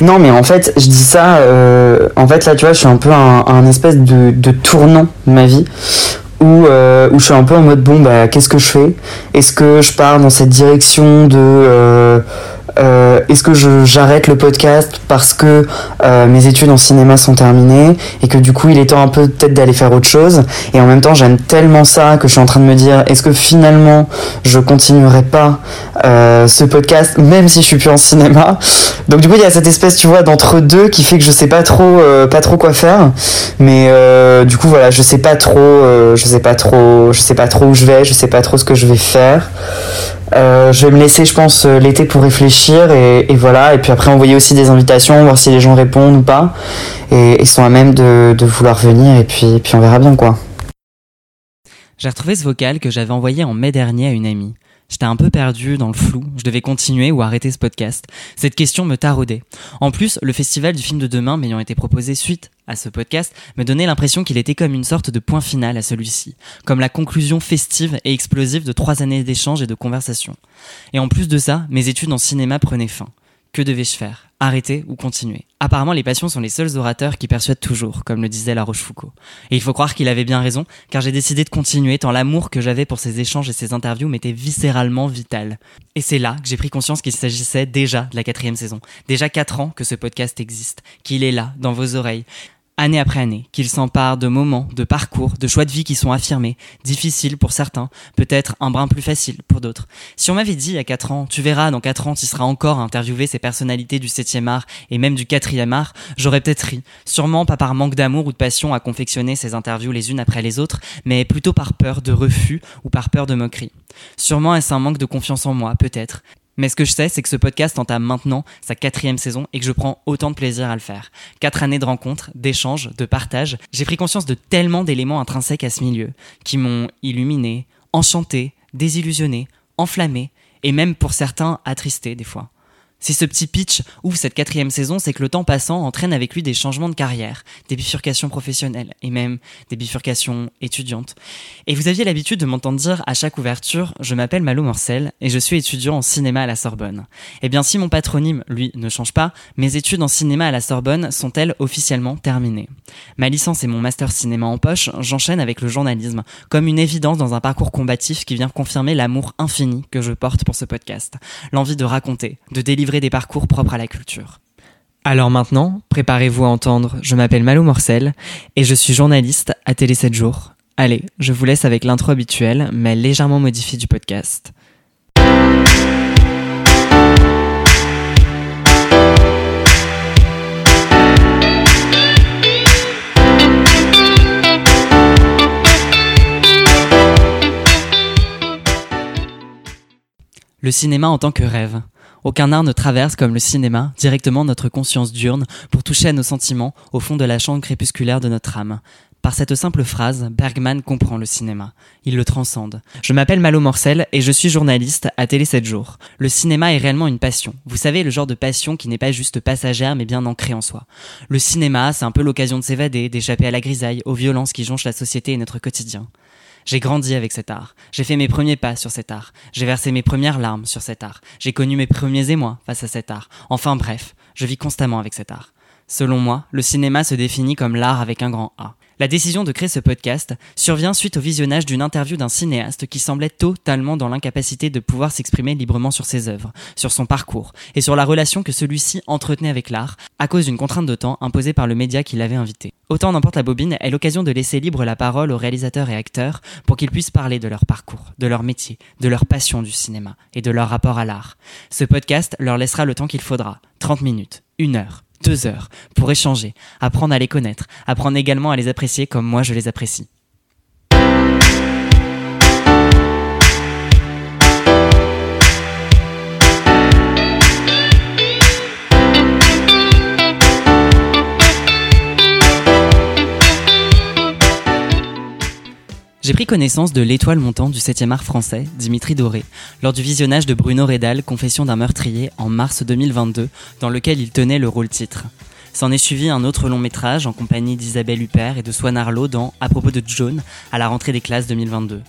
Non, mais en fait, je dis ça. euh, en fait, là, tu vois, je suis un peu un, un espèce de, de tournant de ma vie où, euh, où je suis un peu en mode bon, bah, qu'est-ce que je fais? Est-ce que je pars dans cette direction de. Euh, Est-ce que j'arrête le podcast parce que euh, mes études en cinéma sont terminées et que du coup il est temps un peu peut-être d'aller faire autre chose? Et en même temps j'aime tellement ça que je suis en train de me dire est-ce que finalement je continuerai pas euh, ce podcast même si je suis plus en cinéma? Donc du coup il y a cette espèce tu vois d'entre deux qui fait que je sais pas trop pas trop quoi faire. Mais du coup voilà je sais pas trop je sais pas trop je sais pas trop où je vais je sais pas trop ce que je vais faire euh, je vais me laisser, je pense, euh, l'été pour réfléchir et, et voilà. Et puis après, envoyer aussi des invitations, voir si les gens répondent ou pas. Et ils sont à même de, vouloir venir et puis, puis on verra bien quoi. J'ai retrouvé ce vocal que j'avais envoyé en mai dernier à une amie. J'étais un peu perdu dans le flou, je devais continuer ou arrêter ce podcast. Cette question me taraudait. En plus, le festival du film de demain m'ayant été proposé suite à ce podcast me donnait l'impression qu'il était comme une sorte de point final à celui-ci, comme la conclusion festive et explosive de trois années d'échanges et de conversations. Et en plus de ça, mes études en cinéma prenaient fin. Que devais-je faire? Arrêter ou continuer? Apparemment, les passions sont les seuls orateurs qui persuadent toujours, comme le disait La Rochefoucauld. Et il faut croire qu'il avait bien raison, car j'ai décidé de continuer tant l'amour que j'avais pour ces échanges et ces interviews m'était viscéralement vital. Et c'est là que j'ai pris conscience qu'il s'agissait déjà de la quatrième saison. Déjà quatre ans que ce podcast existe, qu'il est là, dans vos oreilles. Année après année, qu'il s'empare de moments, de parcours, de choix de vie qui sont affirmés, difficiles pour certains, peut-être un brin plus facile pour d'autres. Si on m'avait dit il y a 4 ans, tu verras, dans 4 ans, tu seras encore à interviewer ces personnalités du 7e art et même du 4e art, j'aurais peut-être ri. Sûrement pas par manque d'amour ou de passion à confectionner ces interviews les unes après les autres, mais plutôt par peur de refus ou par peur de moquerie. Sûrement est-ce un manque de confiance en moi, peut-être. Mais ce que je sais, c'est que ce podcast entame maintenant sa quatrième saison et que je prends autant de plaisir à le faire. Quatre années de rencontres, d'échanges, de partage. J'ai pris conscience de tellement d'éléments intrinsèques à ce milieu qui m'ont illuminé, enchanté, désillusionné, enflammé et même pour certains attristé des fois. Si ce petit pitch ouvre cette quatrième saison, c'est que le temps passant entraîne avec lui des changements de carrière, des bifurcations professionnelles et même des bifurcations étudiantes. Et vous aviez l'habitude de m'entendre dire à chaque ouverture, je m'appelle Malo Morcel et je suis étudiant en cinéma à la Sorbonne. Eh bien si mon patronyme, lui, ne change pas, mes études en cinéma à la Sorbonne sont-elles officiellement terminées? Ma licence et mon master cinéma en poche, j'enchaîne avec le journalisme, comme une évidence dans un parcours combatif qui vient confirmer l'amour infini que je porte pour ce podcast. L'envie de raconter, de délivrer des parcours propres à la culture. Alors maintenant, préparez-vous à entendre Je m'appelle Malo Morcel et je suis journaliste à Télé 7 jours. Allez, je vous laisse avec l'intro habituelle, mais légèrement modifiée du podcast. Le cinéma en tant que rêve. Aucun art ne traverse comme le cinéma directement notre conscience diurne pour toucher à nos sentiments au fond de la chambre crépusculaire de notre âme. Par cette simple phrase, Bergman comprend le cinéma. Il le transcende. Je m'appelle Malo Morcel et je suis journaliste à Télé 7 jours. Le cinéma est réellement une passion. Vous savez, le genre de passion qui n'est pas juste passagère mais bien ancrée en soi. Le cinéma, c'est un peu l'occasion de s'évader, d'échapper à la grisaille, aux violences qui jonchent la société et notre quotidien. J'ai grandi avec cet art. J'ai fait mes premiers pas sur cet art. J'ai versé mes premières larmes sur cet art. J'ai connu mes premiers émois face à cet art. Enfin bref, je vis constamment avec cet art. Selon moi, le cinéma se définit comme l'art avec un grand A. La décision de créer ce podcast survient suite au visionnage d'une interview d'un cinéaste qui semblait totalement dans l'incapacité de pouvoir s'exprimer librement sur ses œuvres, sur son parcours et sur la relation que celui-ci entretenait avec l'art à cause d'une contrainte de temps imposée par le média qui l'avait invité. Autant n'importe la bobine est l'occasion de laisser libre la parole aux réalisateurs et acteurs pour qu'ils puissent parler de leur parcours, de leur métier, de leur passion du cinéma et de leur rapport à l'art. Ce podcast leur laissera le temps qu'il faudra, 30 minutes, une heure, deux heures pour échanger, apprendre à les connaître, apprendre également à les apprécier comme moi je les apprécie. J'ai pris connaissance de l'étoile montante du 7e art français, Dimitri Doré, lors du visionnage de Bruno Redal, Confession d'un meurtrier, en mars 2022, dans lequel il tenait le rôle titre. S'en est suivi un autre long métrage en compagnie d'Isabelle Huppert et de Swan Arlo dans À propos de John, à la rentrée des classes 2022.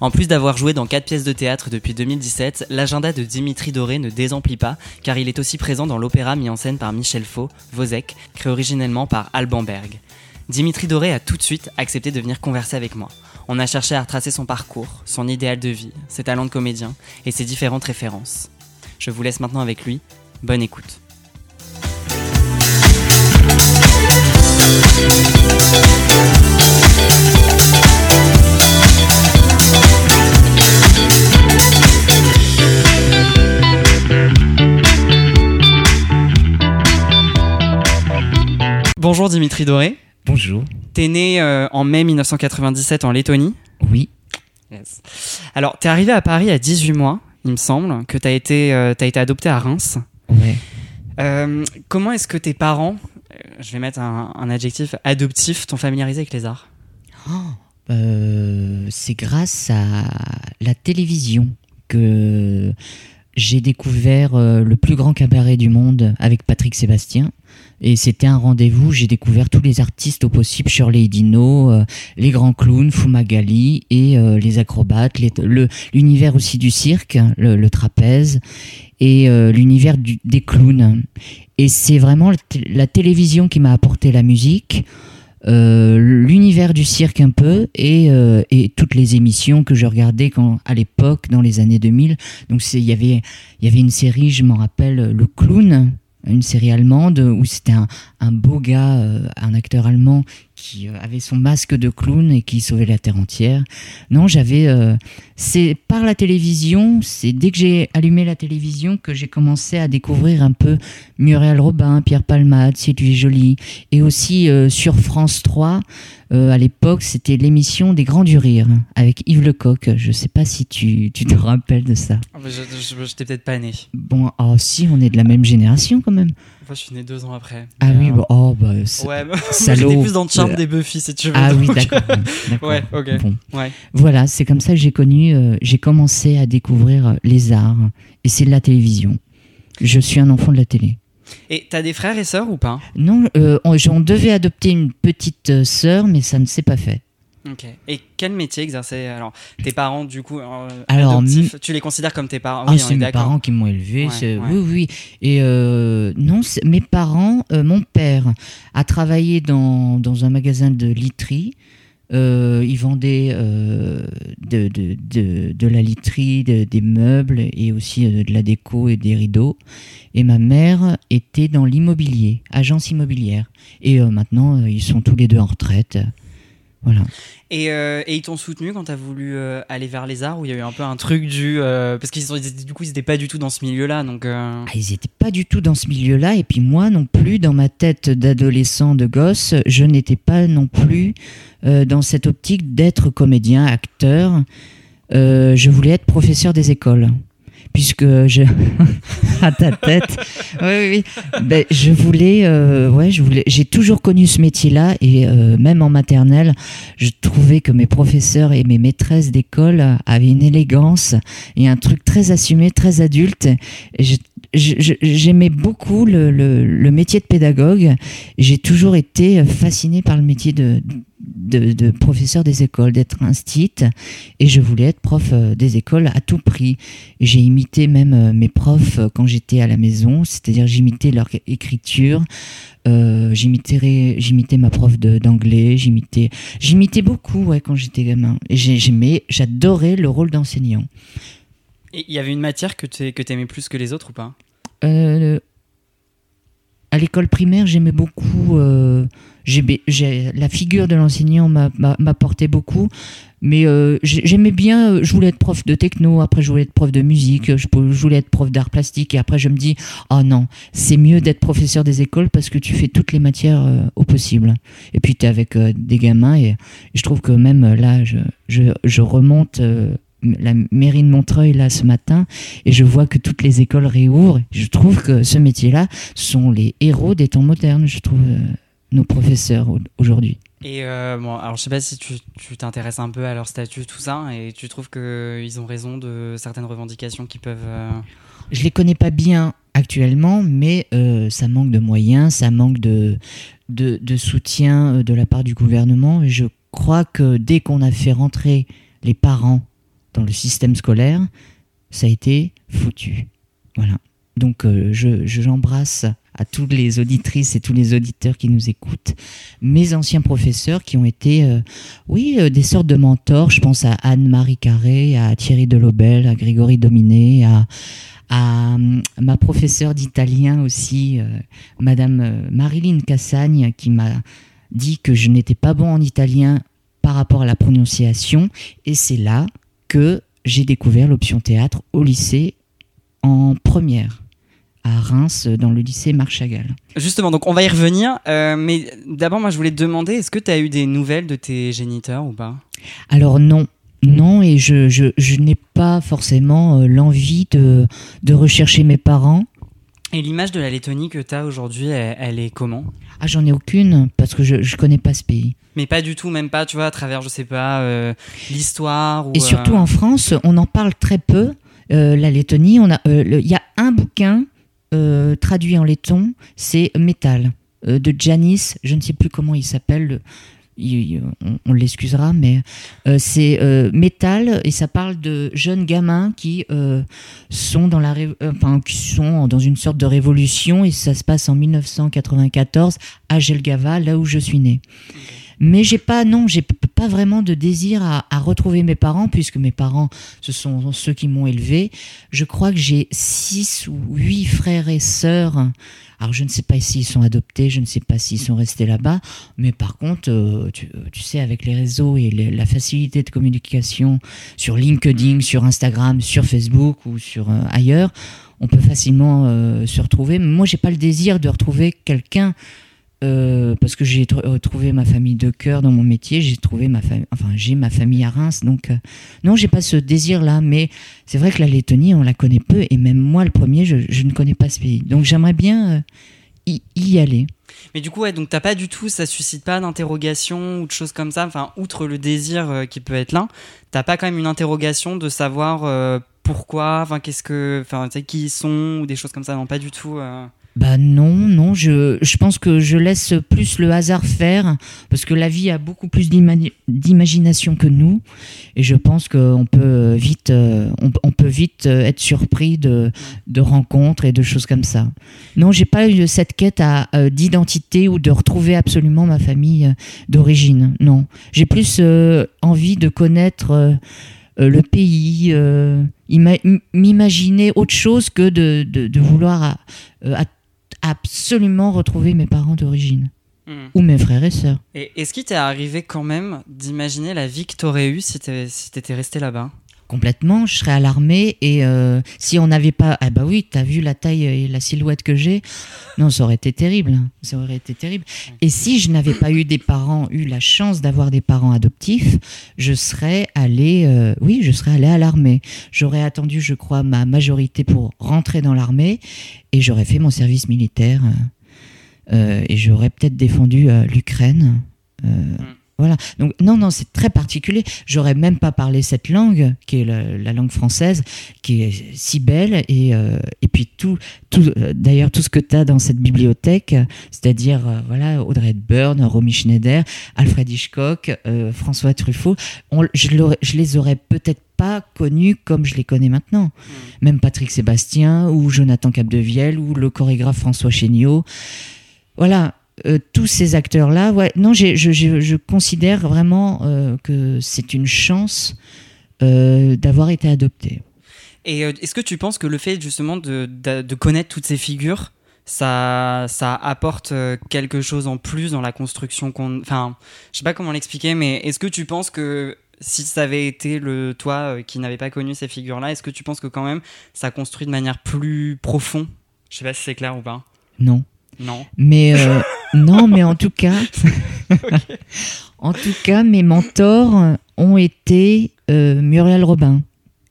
En plus d'avoir joué dans 4 pièces de théâtre depuis 2017, l'agenda de Dimitri Doré ne désemplit pas, car il est aussi présent dans l'opéra mis en scène par Michel Faux, Vosek, créé originellement par Alban Berg. Dimitri Doré a tout de suite accepté de venir converser avec moi. On a cherché à retracer son parcours, son idéal de vie, ses talents de comédien et ses différentes références. Je vous laisse maintenant avec lui. Bonne écoute. Bonjour Dimitri Doré. Bonjour. T'es né euh, en mai 1997 en Lettonie. Oui. Yes. Alors, t'es arrivé à Paris à 18 mois, il me semble, que t'as été, euh, t'as été adopté à Reims. Ouais. Euh, comment est-ce que tes parents, euh, je vais mettre un, un adjectif adoptif, t'ont familiarisé avec les arts? Euh, c'est grâce à la télévision que j'ai découvert euh, le plus grand cabaret du monde avec Patrick Sébastien. Et c'était un rendez-vous, j'ai découvert tous les artistes au possible, Shirley Dino, euh, les grands clowns, Fumagalli et euh, les acrobates, l'univers aussi du cirque, le, trapèze et euh, l'univers des clowns. Et c'est vraiment la té- la télévision qui m'a apporté la musique, l'univers du cirque un peu et, toutes les émissions que je regardais quand à l'époque dans les années 2000 donc il y avait une série je m'en rappelle le clown une série allemande où c'était un, beau gars euh, un acteur allemand qui euh, avait son masque de clown et qui sauvait la terre entière non j'avais euh, c'est par la télévision c'est dès que j'ai allumé la télévision que j'ai commencé à découvrir un peu Muriel Robin Pierre Palmade Sylvie Joly et aussi euh, sur France 3, euh, à l'époque, c'était l'émission des Grands du Rire avec Yves Lecoq. Je sais pas si tu, tu te rappelles de ça. Ah, Je, j'étais peut-être pas né. Bon, oh si, on est de la même génération quand même. Moi, je suis né deux ans après. Ah oui, euh, bon, oh bah, c'est- Ouais, salaud. j'étais plus dans le charme Euh, des Buffy, si tu veux. Ah oui, donc- d'accord. d'accord. Ouais, ok. Bon. Ouais. Voilà, c'est comme ça que j'ai connu, euh, j'ai commencé à découvrir euh, les arts et c'est de la télévision. Je suis un enfant de la télé. Et t'as des frères et sœurs ou pas? Non, euh, on, on devait adopter une petite euh, sœur, mais ça ne s'est pas fait. Ok. Et quel métier exerçaient alors tes parents du coup euh, Alors, adoptifs, Tu les considères comme tes parents? Ah, Oui, c'est est mes parents qui m'ont élevé. Ouais, c'est- ouais. Oui, oui. Et euh, non, mes parents, euh, mon père a travaillé dans, dans un magasin de literie. Euh, il vendait de, de, de, de la literie, de- des meubles et aussi de la déco et des rideaux. Et ma mère était dans l'immobilier, agence immobilière. Et maintenant, ils sont tous les deux en retraite. Voilà. Et, euh, et ils t'ont soutenu quand t'as voulu euh, aller vers les arts où il y a eu un peu un truc du euh, parce qu'ils étaient- du coup ils étaient pas du tout dans ce milieu-là donc. Ah, ils n'étaient pas du tout dans ce milieu-là. Et puis moi non plus, dans ma tête d'adolescent, de gosse, je n'étais pas non plus dans cette optique d'être comédien, acteur. Je voulais être professeur des écoles. Puisque je. à ta tête. Oui, oui, oui. Ben, je voulais. euh, ouais, je voulais. J'ai toujours connu ce métier-là. Et euh, même en maternelle, je trouvais que mes professeurs et mes maîtresses d'école avaient une élégance et un truc très assumé, très adulte. Et je- J'aimais beaucoup le, métier de pédagogue. J'ai toujours été fascinée par le métier de, professeur des écoles, d'être instit. Et je voulais être prof euh, des écoles à tout prix. J'ai imité même euh, mes profs euh, quand j'étais à la maison, c'est-à-dire j'imitais leur écriture. Euh, j'imitais ma prof d'anglais, j'imitais beaucoup quand j'étais gamin. J'adorais le rôle d'enseignant. Il y avait une matière que tu que t'aimais plus que les autres ou pas? Euh, à l'école primaire, j'aimais beaucoup. euh, la figure de l'enseignant m'a- m'a- m'apportait beaucoup. Mais euh, j'ai- j'aimais bien. Je voulais être prof de techno, après je voulais être prof de musique, je, voulais être prof d'art plastique. Et après, je me dis Oh non, c'est mieux d'être professeur des écoles parce que tu fais toutes les matières au possible. Et puis, tu es avec des gamins. Et, je trouve que même là, je remonte. Euh, la mairie de Montreuil là ce matin et je vois que toutes les écoles réouvrent. Je trouve que ce métier-là sont les héros des temps modernes, je trouve, euh, nos professeurs au- aujourd'hui. Et euh, bon, alors je sais pas si tu t'intéresses un peu à leur statut, tout ça, et tu trouves qu'ils ont raison de certaines revendications qui peuvent. euh, Je les connais pas bien actuellement, mais euh, ça manque de moyens, ça manque de, de, de soutien euh, de la part du gouvernement. Et je crois que dès qu'on a fait rentrer les parents dans le système scolaire, ça a été foutu. Voilà. Donc euh, je j'embrasse à toutes les auditrices et tous les auditeurs qui nous écoutent, mes anciens professeurs qui ont été, euh, oui, euh, des sortes de mentors. Je pense à Anne-Marie Carré, à Thierry Delobel, à Grégory Dominé, à, à, ma professeure d'italien aussi, Madame Marilyn Cassagne, qui m'a dit que je n'étais pas bon en italien par rapport à la prononciation. Et c'est là que j'ai découvert l'option théâtre au lycée en première à Reims, dans le lycée Marchagall. Justement, donc on va y revenir, euh, mais d'abord moi je voulais te demander, est-ce que tu as eu des nouvelles de tes géniteurs ou pas? Alors non, non, et je, je, je n'ai pas forcément euh, l'envie de, de rechercher mes parents. Et l'image de la Lettonie que tu as aujourd'hui, elle, est comment? Ah, j'en ai aucune, parce que je ne connais pas ce pays. Mais pas du tout, même pas, tu vois, à travers, je sais pas, euh, l'histoire. Et surtout en France, on en parle très peu. la Lettonie, il y a un bouquin euh, traduit en letton, c'est Métal euh, de Janis, je ne sais plus comment il s'appelle, on, l'excusera, mais euh, c'est Métal et ça parle de jeunes gamins qui sont dans la, qui sont dans une sorte de révolution et ça se passe en 1994 à Jelgava, là où je suis né. Mais j'ai pas, non, j'ai pas vraiment de désir à, retrouver mes parents, puisque mes parents, ce sont ceux qui m'ont élevé. Je crois que j'ai six ou huit frères et sœurs. Alors je ne sais pas s'ils sont adoptés, je ne sais pas s'ils sont restés là-bas, mais par contre, euh, tu, sais, avec les réseaux et la facilité de communication sur LinkedIn, sur Instagram, sur Facebook ou sur euh, ailleurs, on peut facilement euh, se retrouver. Moi, j'ai pas le désir de retrouver quelqu'un euh, parce que j'ai trouvé ma famille de cœur dans mon métier, j'ai trouvé ma famille, enfin j'ai ma famille à Reims, donc euh, non, j'ai pas ce désir-là, mais c'est vrai que la Lettonie, on la connaît peu, et même moi, le premier, je, ne connais pas ce pays, donc j'aimerais bien euh, y, aller. Mais du coup, ouais, donc t'as pas du tout, ça suscite pas d'interrogation ou de choses comme ça, enfin, outre le désir qui peut être là, t'as pas quand même une interrogation de savoir pourquoi, enfin, qu'est-ce que, enfin, qui ils sont ou des choses comme ça, non, pas du tout. Bah non, non, je, je pense que je laisse plus le hasard faire, parce que la vie a beaucoup plus d'imagination que nous, et je pense qu'on peut vite, euh, on, peut vite euh, être surpris de, de rencontres et de choses comme ça. Non, j'ai pas eu cette quête euh, d'identité ou de retrouver absolument ma famille d'origine, non. J'ai plus envie de connaître le pays, m'imaginer autre chose que de, de, vouloir absolument retrouver mes parents d'origine. Hmm. Ou mes frères et sœurs. Et est-ce qu'il t'est arrivé quand même d'imaginer la vie que t'aurais eue si t'étais resté là-bas? Complètement. Je serais à l'armée et euh, si on n'avait pas, ah bah oui, t'as vu la taille et la silhouette que j'ai. Non, ça aurait été terrible. Ça aurait été terrible. Et si je n'avais pas eu des parents, eu la chance d'avoir des parents adoptifs, je serais allé, euh, oui, je serais allé à l'armée. J'aurais attendu, je crois, ma majorité pour rentrer dans l'armée et j'aurais fait mon service militaire euh, et j'aurais peut-être défendu l'Ukraine. Mm. Voilà. Donc non, non, c'est très particulier. J'aurais même pas parlé cette langue, qui est la, langue française, qui est si belle. Et, euh, et puis tout, tout euh, d'ailleurs, tout ce que tu as dans cette bibliothèque, c'est-à-dire euh, voilà, Audrey Hepburn, Romy Schneider, Alfred Hitchcock, François Truffaut, je, je les aurais peut-être pas connus comme je les connais maintenant. Hmm. Même Patrick Sébastien ou Jonathan Capdevielle ou le chorégraphe François Chéniaud. Voilà, euh, tous ces acteurs-là, ouais, non, je, je, considère vraiment euh, que c'est une chance euh, d'avoir été adopté. Et est-ce que tu penses que le fait justement de, de, connaître toutes ces figures, ça, ça apporte quelque chose en plus dans la construction qu'on... Enfin, je sais pas comment l'expliquer, mais est-ce que tu penses que si ça avait été le toi qui n'avait pas connu ces figures-là, est-ce que tu penses que quand même ça construit de manière plus profonde? Je sais pas si c'est clair ou pas. Non. Non. Mais euh, non, mais en tout cas, en tout cas, mes mentors ont été euh, Muriel Robin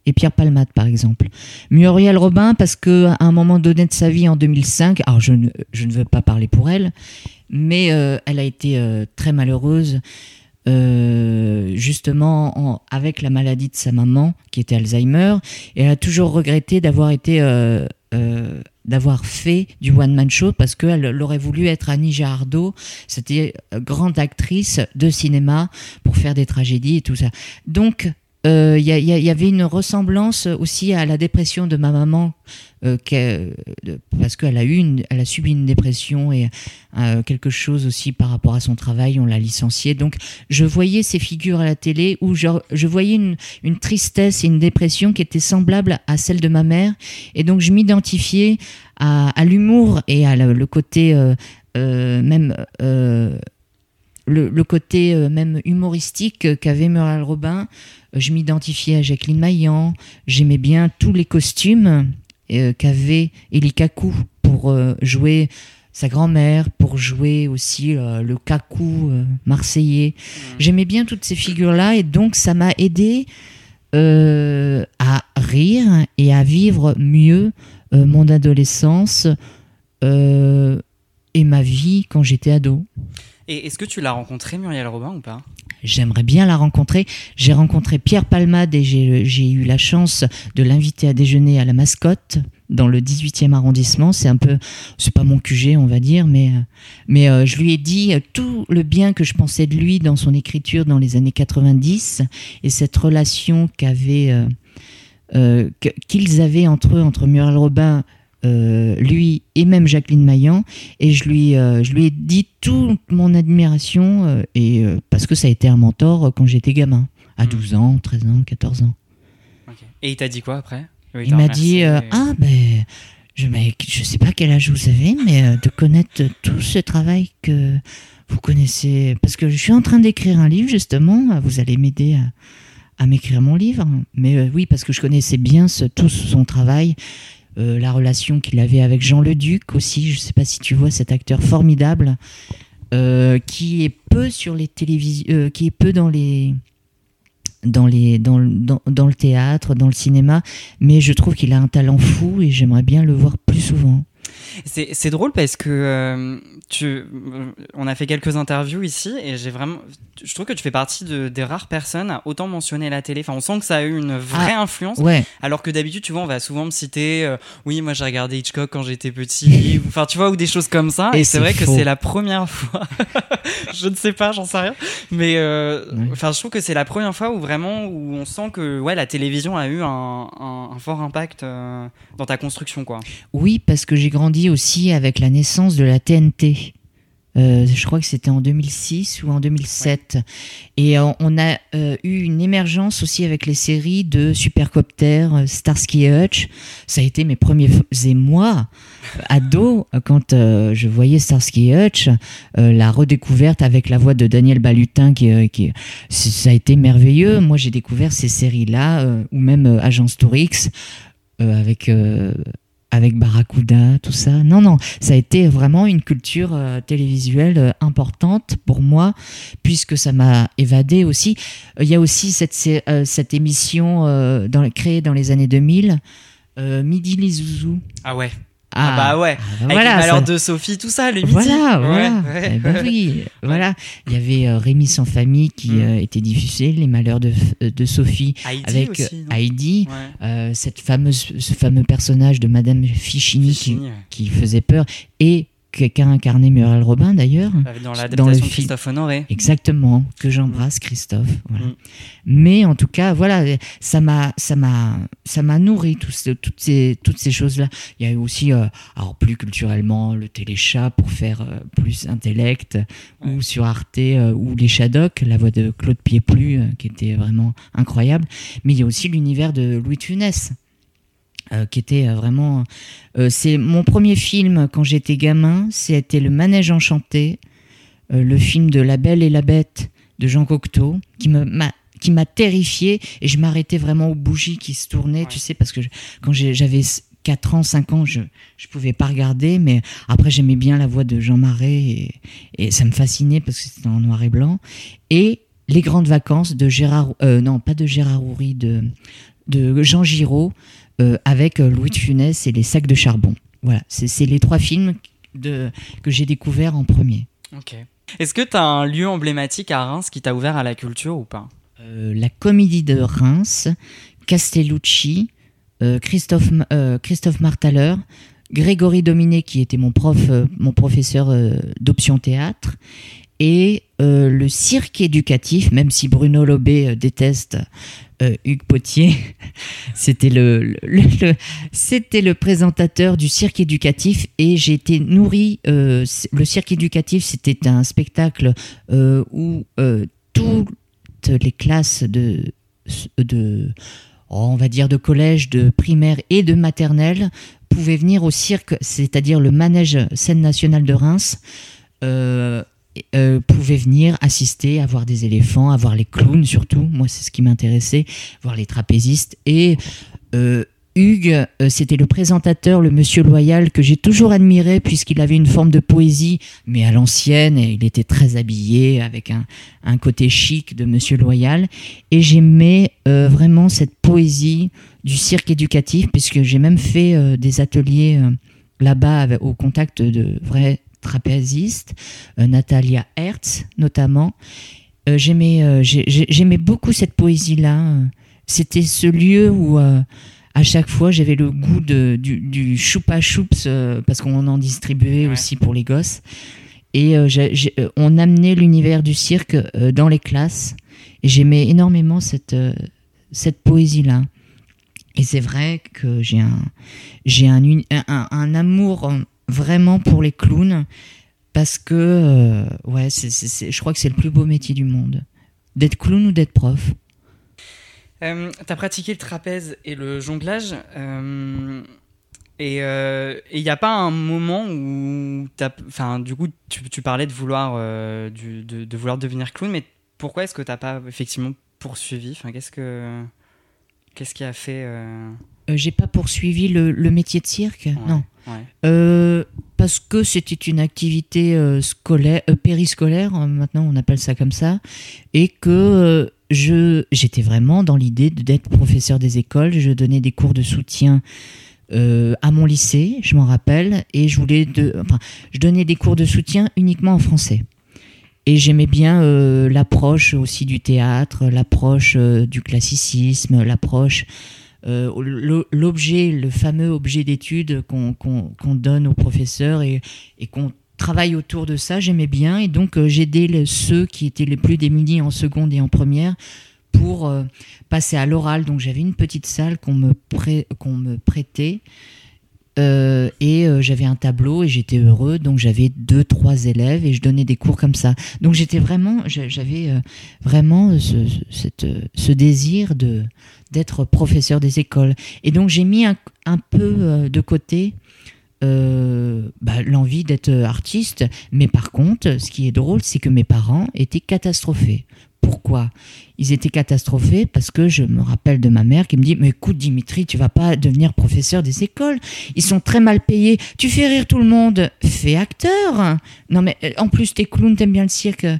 et Pierre Palmade, par exemple. Muriel Robin, parce que à un moment donné de sa vie, en 2005, alors je ne, je ne veux pas parler pour elle, mais euh, elle a été très malheureuse. justement avec la maladie de sa maman qui était Alzheimer et elle a toujours regretté d'avoir été d'avoir fait du one-man show parce qu'elle aurait voulu être Annie Girardot, c'était grande actrice de cinéma pour faire des tragédies et tout ça. Donc, il y, y, avait une ressemblance aussi à la dépression de ma maman euh, parce qu'elle a eu une, elle a subi une dépression et euh, quelque chose aussi par rapport à son travail, on l'a licenciée. Donc je voyais ces figures à la télé où je, je voyais une, une, tristesse et une dépression qui était semblable à celle de ma mère et donc je m'identifiais à, l'humour et à le, côté euh, euh même euh, le, le, côté même humoristique qu'avait Muriel Robin. Je m'identifiais à Jacqueline Maillan. J'aimais bien tous les costumes euh, qu'avait Eli Kaku pour euh, jouer sa grand-mère, pour jouer aussi euh, le Kaku marseillais. J'aimais bien toutes ces figures-là et donc ça m'a aidé à rire et à vivre mieux mon adolescence et ma vie quand j'étais ado. Et est-ce que tu l'as rencontré, Muriel Robin, ou pas? J'aimerais bien la rencontrer. J'ai rencontré Pierre Palmade et j'ai eu la chance de l'inviter à déjeuner à la mascotte dans le 18e arrondissement. C'est un peu, c'est pas mon QG, on va dire, mais, mais euh, je lui ai dit tout le bien que je pensais de lui dans son écriture dans les années 90 et cette relation qu'avait, euh, euh, qu'ils avaient entre eux, entre Muriel Robin, euh, lui et même Jacqueline Maillan et je lui, euh, je lui ai dit toute mon admiration euh, et parce que ça a été un mentor quand j'étais gamin à 12 hmm. ans, 13 ans, 14 ans. Et il t'a dit quoi après? Il m'a dit ah ben je je sais pas quel âge vous avez mais de connaître tout ce travail que vous connaissez parce que je suis en train d'écrire un livre justement, vous allez m'aider à, à m'écrire mon livre. Mais oui, parce que je connaissais bien ce, tout son travail. Euh, la relation qu'il avait avec Jean Leduc aussi. Je ne sais pas si tu vois cet acteur formidable euh, qui est peu sur les télévisions, euh, qui est peu dans les dans, les, dans, dans, dans, le théâtre, dans le cinéma, mais je trouve qu'il a un talent fou et j'aimerais bien le voir plus souvent. C'est drôle parce que euh, tu, euh, on a fait quelques interviews ici et j'ai vraiment, je trouve que tu fais partie de, des rares personnes à autant mentionner la télé. Enfin, on sent que ça a eu une vraie ah, influence. Ouais. Alors que d'habitude, tu vois, on va souvent me citer, euh, oui, moi j'ai regardé Hitchcock quand j'étais petit, enfin, tu vois, ou des choses comme ça. Et, c'est vrai que c'est la première fois. je ne sais pas, j'en sais rien. Mais enfin, je trouve que c'est la première fois où vraiment, où on sent que ouais, la télévision a eu un, un fort impact dans ta construction, quoi. Oui, parce que j'ai grandi aussi avec la naissance de la TNT. Euh, je crois que c'était en 2006 ou en 2007. Et euh, on a euh, eu une émergence aussi avec les séries de Supercopter, Starsky et Hutch. Ça a été mes premiers émois ado quand je voyais Starsky et Hutch, la redécouverte avec la voix de Daniel Balutin, qui ça a été merveilleux. Moi, j'ai découvert ces séries-là, ou même Agence Tourix, avec avec Barracuda, tout ça. Non, non, ça a été vraiment une culture euh, télévisuelle euh, importante pour moi, puisque ça m'a évadé aussi. Euh, il y a aussi cette, cette émission créée dans les années 2000, Midi les Zouzous. Ah ouais. Ah, bah ouais. Ah, bah Avec voilà, de Sophie, tout ça, le midi. Voilà, voilà. Eh ben oui, voilà. Il y avait euh, Rémi sans famille qui mm. euh, était diffusé, Les malheurs de, de Sophie Heidi avec aussi, Heidi, euh, cette fameuse, ce fameux personnage de Madame Fichini, qui, qui faisait peur et qu'a incarné Muriel Robin d'ailleurs. Dans l'adaptation de Christophe Honoré. Exactement, que j'embrasse Christophe. Mm. Mais en tout cas, voilà, ça m'a, ça m'a, ça m'a nourri toutes ces, toutes ces choses-là. Il y a eu aussi, euh, alors plus culturellement, le téléchat pour faire euh, plus intellect, ou sur Arte, euh, ou les Shadocks, la voix de Claude Pieplu, qui était vraiment incroyable. Mais il y a aussi l'univers de Louis Funès. Euh, qui était euh, vraiment. Euh, c'est mon premier film quand j'étais gamin, c'était Le Manège Enchanté, le film de La Belle et la Bête de Jean Cocteau, qui m'a qui m'a terrifié et je m'arrêtais vraiment aux bougies qui se tournaient, tu sais, parce que quand j'avais 4 ans, 5 ans, je ne pouvais pas regarder, mais après j'aimais bien la voix de Jean Marais et, et ça me fascinait parce que c'était en noir et blanc. Et Les Grandes Vacances de Gérard, non pas de Gérard Houry, de, de Jean Giraud, euh, avec euh, Louis de Funès et les sacs de charbon. Voilà, c'est les trois films de, que j'ai découverts en premier. Ok. Est-ce que tu as un lieu emblématique à Reims qui t'a ouvert à la culture ou pas? Euh, La Comédie de Reims, Castellucci, Christophe, Christophe Martaler, Grégory Dominé qui était mon prof, mon professeur d'option théâtre, et euh, le cirque éducatif, même si Bruno Lobé euh, déteste euh, Hugues Potier, c'était le, présentateur du cirque éducatif et j'ai été nourrie. euh, le cirque éducatif, c'était un spectacle où toutes les classes de, oh, on va dire de collège, de primaire et de maternelle pouvaient venir au cirque, c'est-à-dire le manège scène nationale de Reims. Euh, pouvaient venir assister à voir des éléphants, à voir les clowns surtout. Moi, c'est ce qui m'intéressait, voir les trapézistes. Et euh, Hugues, euh, c'était le présentateur, le monsieur loyal, que j'ai toujours admiré puisqu'il avait une forme de poésie, mais à l'ancienne, et il était très habillé avec un, un côté chic de monsieur loyal. Et j'aimais euh, vraiment cette poésie du cirque éducatif, puisque j'ai même fait des ateliers là-bas au contact de vrais trapézistes, euh, Natalia Hertz notamment. Euh, j'aimais, euh, j'ai- j'ai- j'aimais beaucoup cette poésie-là. C'était ce lieu où à chaque fois j'avais le goût de, du, du choupa choups euh, parce qu'on en distribuait Ouais. aussi pour les gosses. Et euh, euh, on amenait l'univers du cirque dans les classes. Et j'aimais énormément cette, cette poésie-là. Et c'est vrai que j'ai un, j'ai un, un, un amour vraiment pour les clowns parce que euh, ouais, je crois que c'est le plus beau métier du monde. D'être clown ou d'être prof. Euh, T'as pratiqué le trapèze et le jonglage. euh, et il n'y a pas un moment où, enfin, du coup, tu, tu parlais de vouloir, euh, de, vouloir devenir clown, mais pourquoi est-ce que t'as pas effectivement poursuivi? Enfin, qu'est-ce que, qu'est-ce qui a fait euh, Euh, j'ai pas poursuivi le, le métier de cirque, non. ouais. Euh, parce que c'était une activité euh, scolaire, euh, périscolaire, euh, maintenant on appelle ça comme ça, et que euh, je j'étais vraiment dans l'idée d'être professeur des écoles. Je donnais des cours de soutien euh, à mon lycée, je m'en rappelle, et je voulais de, enfin, je donnais des cours de soutien uniquement en français. Et j'aimais bien euh, l'approche aussi du théâtre, l'approche euh, du classicisme, l'approche euh, l'o- l'objet, le fameux objet d'étude qu'on donne aux professeurs et, qu'on travaille autour de ça, j'aimais bien. Et donc, euh, j'aidais ceux qui étaient les plus démunis en seconde et en première pour euh, passer à l'oral. Donc, j'avais une petite salle qu'on me, me prêtait. Euh, et euh, j'avais un tableau et j'étais heureux donc j'avais deux trois élèves et je donnais des cours comme ça donc j'étais vraiment j'a- j'avais euh, vraiment ce, désir de d'être professeur des écoles. Et donc j'ai mis un, peu de côté bah, l'envie d'être artiste. Mais par contre, ce qui est drôle, c'est que mes parents étaient catastrophés. Pourquoi Ils étaient catastrophés parce que je me rappelle de ma mère qui me dit Mais écoute, Dimitri, tu vas pas devenir professeur des écoles. Ils sont très mal payés. Tu fais rire tout le monde. Fais acteur. Non, mais euh, en plus, t'es clown, t'aimes bien le cirque. euh,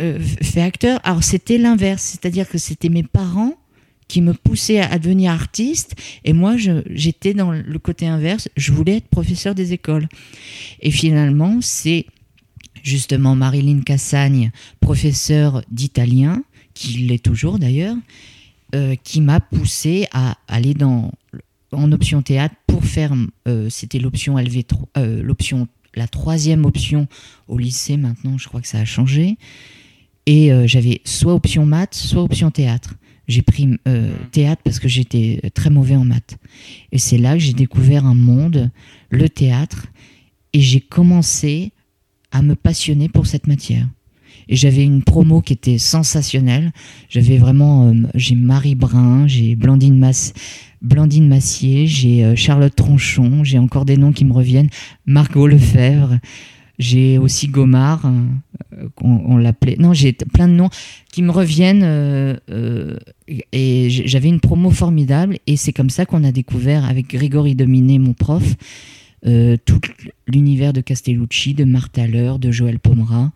euh, fais acteur. Alors, c'était l'inverse. C'est-à-dire que c'était mes parents qui me poussaient à devenir artiste et moi j'étais dans le côté inverse je voulais être professeur des écoles et finalement c'est justement Marilyn Cassagne professeure d'italien qui l'est toujours d'ailleurs euh, qui m'a poussé à aller dans en option théâtre pour faire euh, c'était l'option LV3 euh, l'option la troisième option au lycée maintenant je crois que ça a changé et j'avais soit option maths soit option théâtre j'ai pris théâtre parce que j'étais très mauvais en maths. Et c'est là que j'ai découvert un monde, le théâtre, et j'ai commencé à me passionner pour cette matière. Et j'avais une promo qui était sensationnelle. J'avais vraiment, euh, j'ai Marie Brun, j'ai Blandine, Mas Blandine Massier, j'ai euh, Charlotte Tronchon, j'ai encore des noms qui me reviennent, Margot Lefebvre. J'ai aussi Gomard, euh, on, on l'appelait. Non, j'ai plein de noms qui me reviennent. et j'avais une promo formidable. Et c'est comme ça qu'on a découvert, avec Grégory Dominé, mon prof, euh, tout l'univers de Castellucci, de Martha Haller, de Joël Pomera.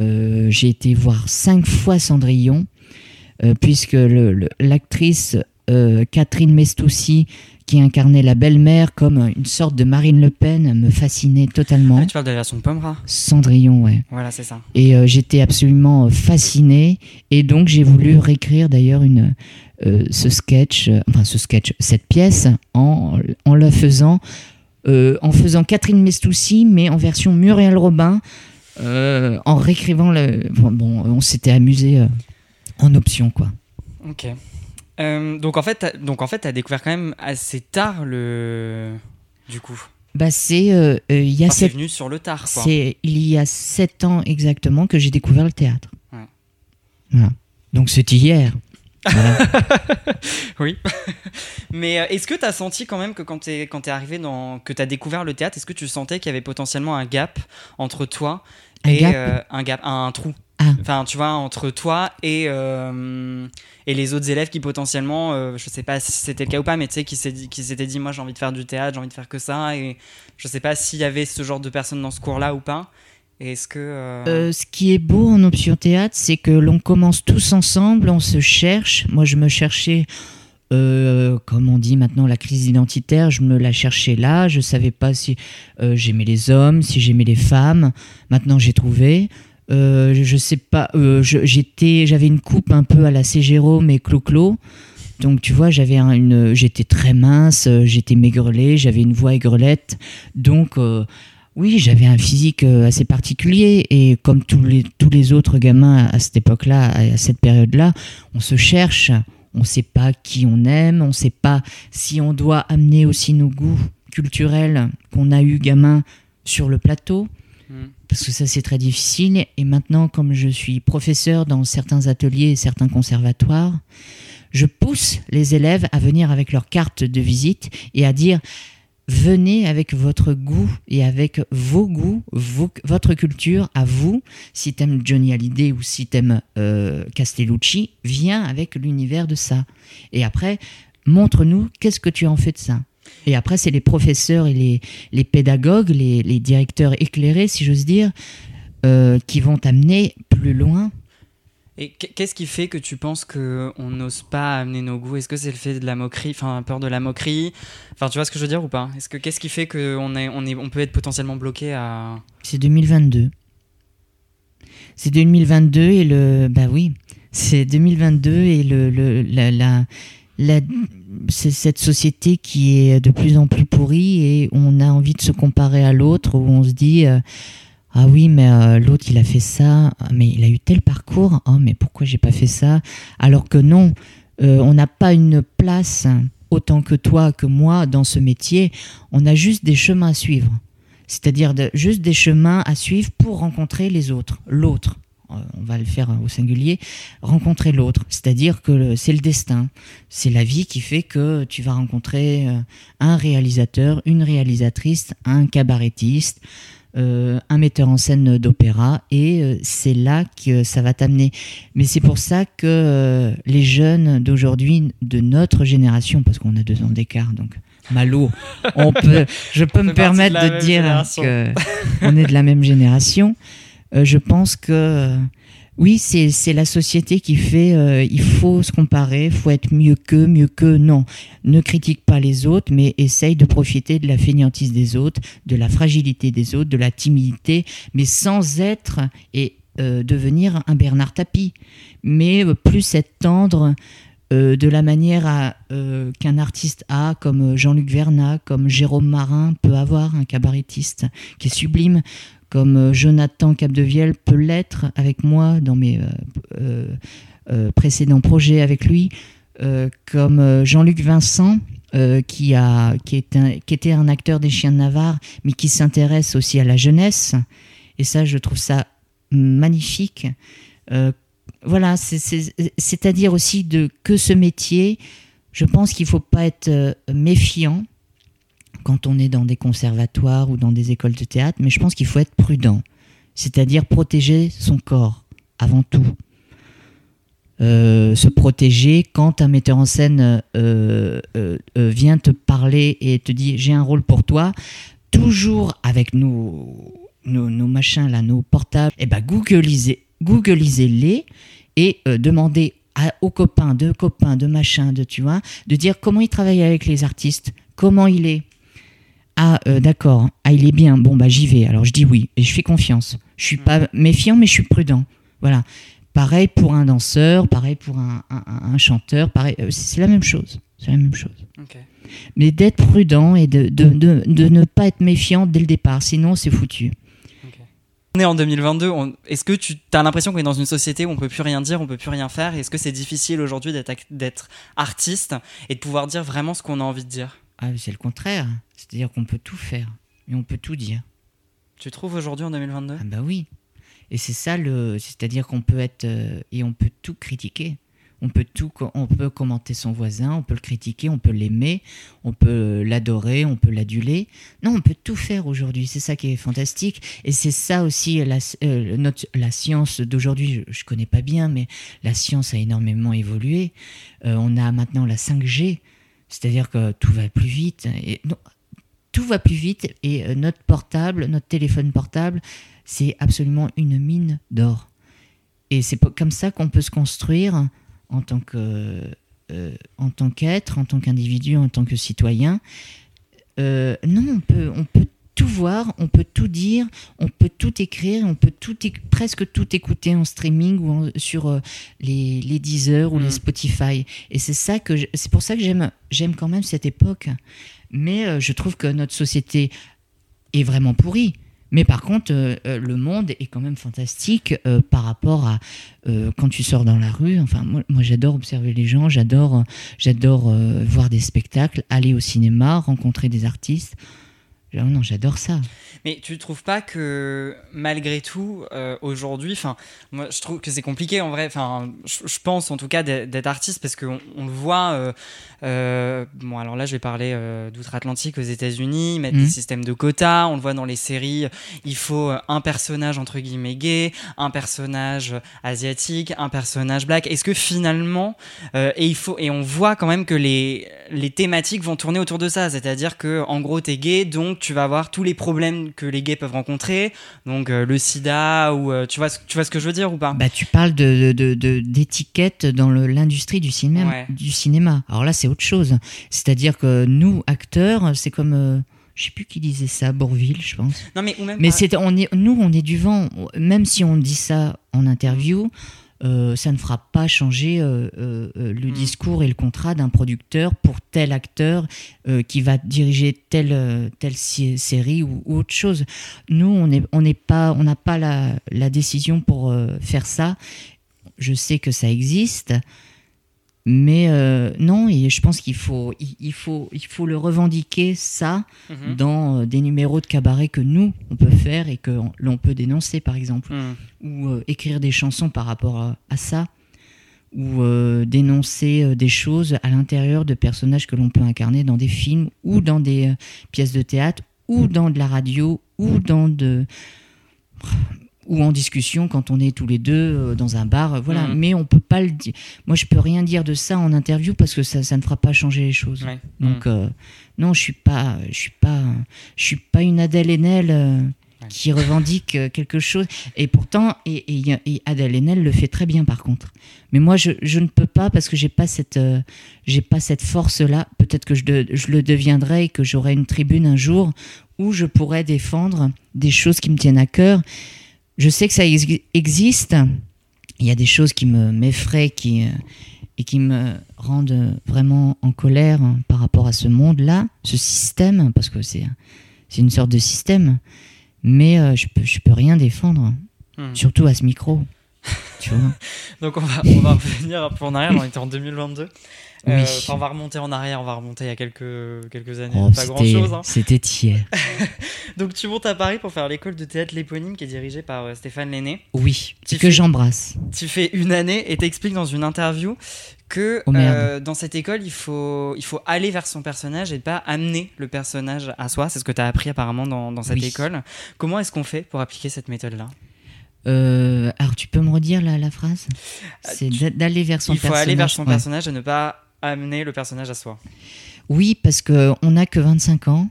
Euh, j'ai été voir cinq fois Cendrillon, euh, puisque l'actrice Catherine Mestoussi, qui incarnait la belle-mère comme une sorte de Marine Le Pen, me fascinait totalement. Ah, tu parles de la version Pomera? Cendrillon, ouais. Voilà, c'est ça. Et j'étais absolument fascinée. Et donc j'ai voulu réécrire d'ailleurs une ce sketch, enfin ce sketch, cette pièce en, en la faisant, en faisant Catherine Mestoussi, mais en version Muriel Robin, euh, en réécrivant le. Bon, bon, on s'était amusé euh, en option, quoi. Ok. Euh, donc en fait, donc en fait, t'as découvert quand même assez tard le. Du coup, Bah, c'est. euh, euh, il y a Enfin, c'est sept- venu sur le tard. C'est il y a sept ans exactement que j'ai découvert le théâtre. Ouais. Voilà. Donc c'est hier. Voilà. Oui. Mais euh, est-ce que t'as senti quand même que quand t'es quand t'es arrivé dans que t'as découvert le théâtre, est-ce que tu sentais qu'il y avait potentiellement un gap entre toi Un et gap euh, un gap, un trou? Ah. Enfin, tu vois, entre toi et euh, et les autres élèves qui potentiellement, euh, je sais pas si c'était le cas ou pas, mais tu sais, qui s'est dit- qui s'étaient dit, moi j'ai envie de faire du théâtre, j'ai envie de faire que ça, et je sais pas s'il y avait ce genre de personnes dans ce cours-là ou pas. Est-ce que euh, Euh, ce qui est beau en option théâtre, c'est que l'on commence tous ensemble, on se cherche. Moi, je me cherchais, euh, comme on dit maintenant, la crise identitaire. Je me la cherchais là. Je savais pas si j'aimais les hommes, si j'aimais les femmes. Maintenant, j'ai trouvé. Je- sais pas. j'étais, j'avais une coupe un peu à la C. Jérôme et Clo-Clo. Donc tu vois, j'avais un- une, j'étais très mince, j'étais maigrelet, j'avais une voix aigrelette. Donc oui, j'avais un physique euh, assez particulier et comme tous les, tous les autres gamins à cette époque-là, à cette période-là, on se cherche, on ne sait pas qui on aime, on ne sait pas si on doit amener aussi nos goûts culturels qu'on a eu gamin sur le plateau, hmm. parce que ça c'est très difficile. Et maintenant, comme je suis professeur dans certains ateliers et certains conservatoires, je pousse les élèves à venir avec leur carte de visite et à dire venez avec votre goût et avec vos goûts, votre culture à vous. Si t'aimes Johnny Hallyday ou si t'aimes euh, Castellucci, viens avec l'univers de ça. Et après, montre-nous qu'est-ce que tu en fais de ça. Et après, c'est les professeurs et les, les pédagogues, les, les directeurs éclairés, si j'ose dire, euh, qui vont t'amener plus loin. Et qu- qu'est-ce qui fait que tu penses que on n'ose pas amener nos goûts? Est-ce que c'est le fait de la moquerie, enfin peur de la moquerie? Enfin, tu vois ce que je veux dire ou pas? Est-ce que qu'est-ce qui fait qu'on est, on est, on peut être potentiellement bloqué à C'est 2022. C'est 2022 et le. Bah oui, c'est 2022 et le, le, la, la- c'est cette société qui est de plus en plus pourrie et on a envie de se comparer à l'autre où on se dit. euh, ah oui, mais euh, l'autre il a fait ça, mais il a eu tel parcours. Oh, mais pourquoi j'ai pas fait ça? Alors que non, euh, on n'a pas une place autant que toi, que moi dans ce métier. On a juste des chemins à suivre c'est-à-dire juste des chemins à suivre pour rencontrer les autres, l'autre. Euh, On va le faire au singulier, rencontrer l'autre. C'est-à-dire que c'est le destin, c'est la vie qui fait que tu vas rencontrer un réalisateur, une réalisatrice, un cabarettiste, euh, un metteur en scène d'opéra, et euh, c'est là que ça va t'amener. Mais c'est pour ça que euh, les jeunes d'aujourd'hui, de notre génération, parce qu'on a deux ans d'écart, donc Malo, on peut, je peux me de permettre de, même dire génération. que on est de la même génération. Je pense que oui, c'est la société qui fait. euh, il faut se comparer, faut être mieux qu'eux, mieux qu'eux. Non, ne critique pas les autres, mais essaye de profiter de la fainéantise des autres, de la fragilité des autres, de la timidité, mais sans être et euh, devenir un Bernard Tapie, mais euh, plus être tendre. de la manière qu'un artiste a, comme Jean-Luc Vernat, comme Jérôme Marin peut avoir, un cabarettiste qui est sublime, comme euh, Jonathan Capdevielle peut l'être avec moi dans mes euh, euh, précédents projets avec lui, comme Jean-Luc Vincent, qui, a, qui, était un acteur des Chiens de Navarre, mais qui s'intéresse aussi à la jeunesse. Et ça, je trouve ça magnifique. Voilà, c'est- c'est- c'est-à-dire aussi de, que ce métier, je pense qu'il ne faut pas être méfiant quand on est dans des conservatoires ou dans des écoles de théâtre, mais je pense qu'il faut être prudent, c'est-à-dire protéger son corps avant tout. Euh, se protéger quand un metteur en scène euh, euh, vient te parler et te dit j'ai un rôle pour toi, toujours avec nos, nos, machins là, nos portables, et ben googlisez, googlisez-les et euh, demandez aux copains, de copains, de machins, de tu vois, de dire comment il travaille avec les artistes, comment il est. Ah, euh, d'accord. Ah, il est bien. Bon, bah, j'y vais. Alors, je dis oui. Et je fais confiance. Je suis pas méfiant, mais je suis prudent. Voilà. Pareil pour un danseur, pareil pour un, un- un chanteur, pareil. euh, C'est la même chose. C'est la même chose. Mais d'être prudent et de, de, de, de ne pas être méfiant dès le départ. Sinon, c'est foutu. On est en 2022. on- Est-ce que tu as l'impression qu'on est dans une société où on peut plus rien dire, on peut plus rien faire? Est-ce que c'est difficile aujourd'hui d'être artiste et de pouvoir dire vraiment ce qu'on a envie de dire? Ah, c'est le contraire. C'est-à-dire qu'on peut tout faire et on peut tout dire. Tu trouves aujourd'hui en 2022 Ah bah oui. Et c'est ça le, c'est-à-dire qu'on peut être euh, et on peut tout critiquer. On peut tout, on peut commenter son voisin, on peut le critiquer, on peut l'aimer, on peut l'adorer, on peut l'aduler. Non, on peut tout faire aujourd'hui. C'est ça qui est fantastique. Et c'est ça aussi la, euh, notre, la science d'aujourd'hui. Je, je connais pas bien, mais la science a énormément évolué. Euh, on a maintenant la 5G, c'est-à-dire que tout va plus vite. Et non, tout va plus vite et euh, notre portable, notre téléphone portable, c'est absolument une mine d'or. Et c'est comme ça qu'on peut se construire en tant que euh, en tant qu'être, en tant qu'individu, en tant que citoyen. Euh, non, on peut on peut tout voir, on peut tout dire, on peut tout écrire, on peut tout presque tout écouter en streaming ou en- sur euh, les, les Deezer ou Mm. les Spotify. Et c'est ça que c'est pour ça que j'aime j'aime quand même cette époque. Mais euh, je trouve que notre société est vraiment pourrie. Mais par contre, euh, le monde est quand même fantastique euh, par rapport à euh, quand tu sors dans la rue. Enfin, moi, moi, j'adore observer les gens, j'adore, j'adore voir des spectacles, aller au cinéma, rencontrer des artistes. Ah non, j'adore ça. Mais tu trouves pas que malgré tout, euh, aujourd'hui, enfin, moi je trouve que c'est compliqué en vrai. Enfin, je, pense en tout cas d'être artiste parce qu'on on le voit. euh, euh, bon, alors là, je vais parler d'outre-Atlantique aux États-Unis, mettent Mhm. des systèmes de quotas. On le voit dans les séries. Il faut un personnage entre guillemets gay, un personnage asiatique, un personnage black. Est-ce que finalement, et il faut, et on voit quand même que les les thématiques vont tourner autour de ça. C'est-à-dire que en gros, t'es gay, donc tu vas avoir tous les problèmes que les gays peuvent rencontrer, donc euh, le sida ou euh, tu vois, ce- tu vois ce que je veux dire ou pas? Bah, tu parles de, de, de- d'étiquettes dans l'industrie du cinéma, Ouais. du cinéma. Alors là, c'est autre chose. C'est-à-dire que nous, acteurs, c'est comme. euh, je sais plus qui disait ça, Bourville, je pense. Non, mais ou même Mais c'est, on est, nous, on est du vent. Même si on dit ça en interview, euh, ça ne fera pas changer euh, euh, le Mm. discours et le contrat d'un producteur pour tel acteur qui va diriger telle, telle série ou, ou autre chose. Nous, on n'est on pas, on n'a pas la, la décision pour faire ça. Je sais que ça existe. Mais euh, non, et je pense qu'il faut, il, il faut, il faut le revendiquer ça Mhm. dans euh, des numéros de cabaret que nous, on peut faire et que on- l'on peut dénoncer, par exemple, Mhm. ou euh, écrire des chansons par rapport à, à ça, ou euh, dénoncer des choses à l'intérieur de personnages que l'on peut incarner dans des films ou dans des pièces de théâtre ou dans de la radio ou dans de ou en discussion quand on est tous les deux euh, dans un bar, euh, voilà. Mhm. Mais on peut pas le dire. Moi, je peux rien dire de ça en interview parce que ça, ça ne fera pas changer les choses. Ouais. Donc euh, non, je suis pas, je suis pas, je suis pas une Adèle Haenel euh, Ouais. qui revendique quelque chose. Et pourtant, et, Adèle Haenel le fait très bien par contre. Mais moi, je, je ne peux pas parce que j'ai pas cette, euh, j'ai pas cette force là. Peut-être que je, de- je le deviendrai et que j'aurai une tribune un jour où je pourrai défendre des choses qui me tiennent à cœur. Je sais que ça ex- existe. Il y a des choses qui me m'effraient, qui euh, et qui me rendent vraiment en colère par rapport à ce monde-là, ce système, parce que c'est c'est une sorte de système. Mais euh, je peux je peux rien défendre, Mhm. surtout à ce micro. tu vois. Donc on va, on va revenir un peu en arrière, on était en 2022. Euh, enfin, on va remonter en arrière, on va remonter il y a quelques, quelques années, Oh, pas c'était- grand chose. Hein. C'était tiers. Donc tu montes à Paris pour faire l'école de théâtre L'éponyme qui est dirigée par euh, Stéphane Lenné. Oui, Tu que j'embrasse. Tu fais une année et t'expliques dans une interview que Oh, euh, dans cette école, il faut, il faut aller vers son personnage et pas amener le personnage à soi. C'est ce que tu as appris apparemment dans, dans cette Oui. école. Comment est-ce qu'on fait pour appliquer cette méthode-là? Euh, alors tu peux me redire la, la phrase? C'est d'a- d'aller vers son Il faut personnage. aller vers son ouais. personnage et ne pas amener le personnage à soi. Oui, parce que on n'a que 25 ans.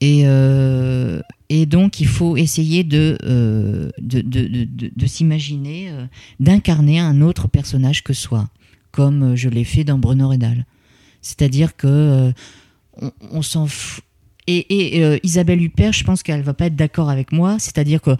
Et, euh, et donc, il faut essayer de, euh, de, de, de- s'imaginer, euh, d'incarner un autre personnage que soi, comme je l'ai fait dans Bruno Redal. C'est-à-dire que on, s'en fout. Et, et, Isabelle Huppert, je pense qu'elle va pas être d'accord avec moi. C'est-à-dire que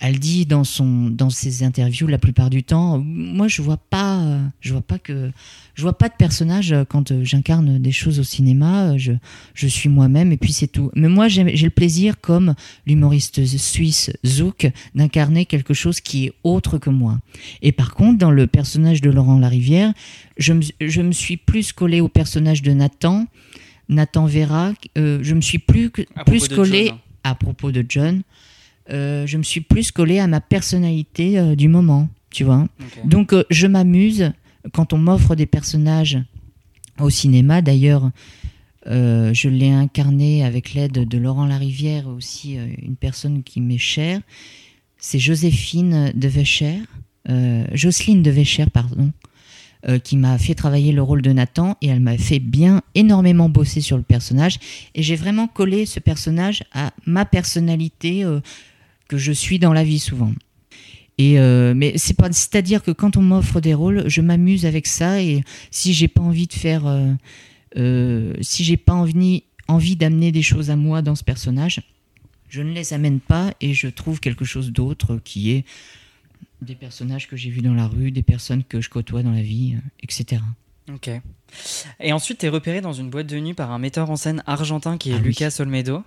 elle dit dans son dans ses interviews la plupart du temps. Moi je vois pas je vois pas que je vois pas de personnage quand j'incarne des choses au cinéma. Je, je suis moi-même et puis c'est tout. Mais moi j'ai le plaisir comme l'humoriste suisse Zouk d'incarner quelque chose qui est autre que moi. Et par contre dans le personnage de Laurent Larivière je me, je me suis plus collé au personnage de Nathan Nathan Vera euh, je me suis plus plus collé à propos de John euh, je me suis plus collé à ma personnalité euh, du moment, tu vois. Donc euh, je m'amuse quand on m'offre des personnages au cinéma. D'ailleurs, je l'ai incarné avec l'aide de Laurent Larivière, aussi une personne qui m'est chère. C'est Joséphine de Vécher, Jocelyne de Vécher, pardon. qui m'a fait travailler le rôle de Nathan et elle m'a fait bien énormément bosser sur le personnage et j'ai vraiment collé ce personnage à ma personnalité que je suis dans la vie souvent. Et euh, mais c'est pas, c'est-à-dire que quand on m'offre des rôles, je m'amuse avec ça et si j'ai pas envie de faire, euh, euh, si j'ai pas envie, envie d'amener des choses à moi dans ce personnage, je ne les amène pas et je trouve quelque chose d'autre qui est des personnages que j'ai vus dans la rue, des personnes que je côtoie dans la vie, etc. Ok. Et ensuite, tu es repéré dans une boîte de nuit par un metteur en scène argentin qui est Ah oui. Lucas Olmedo.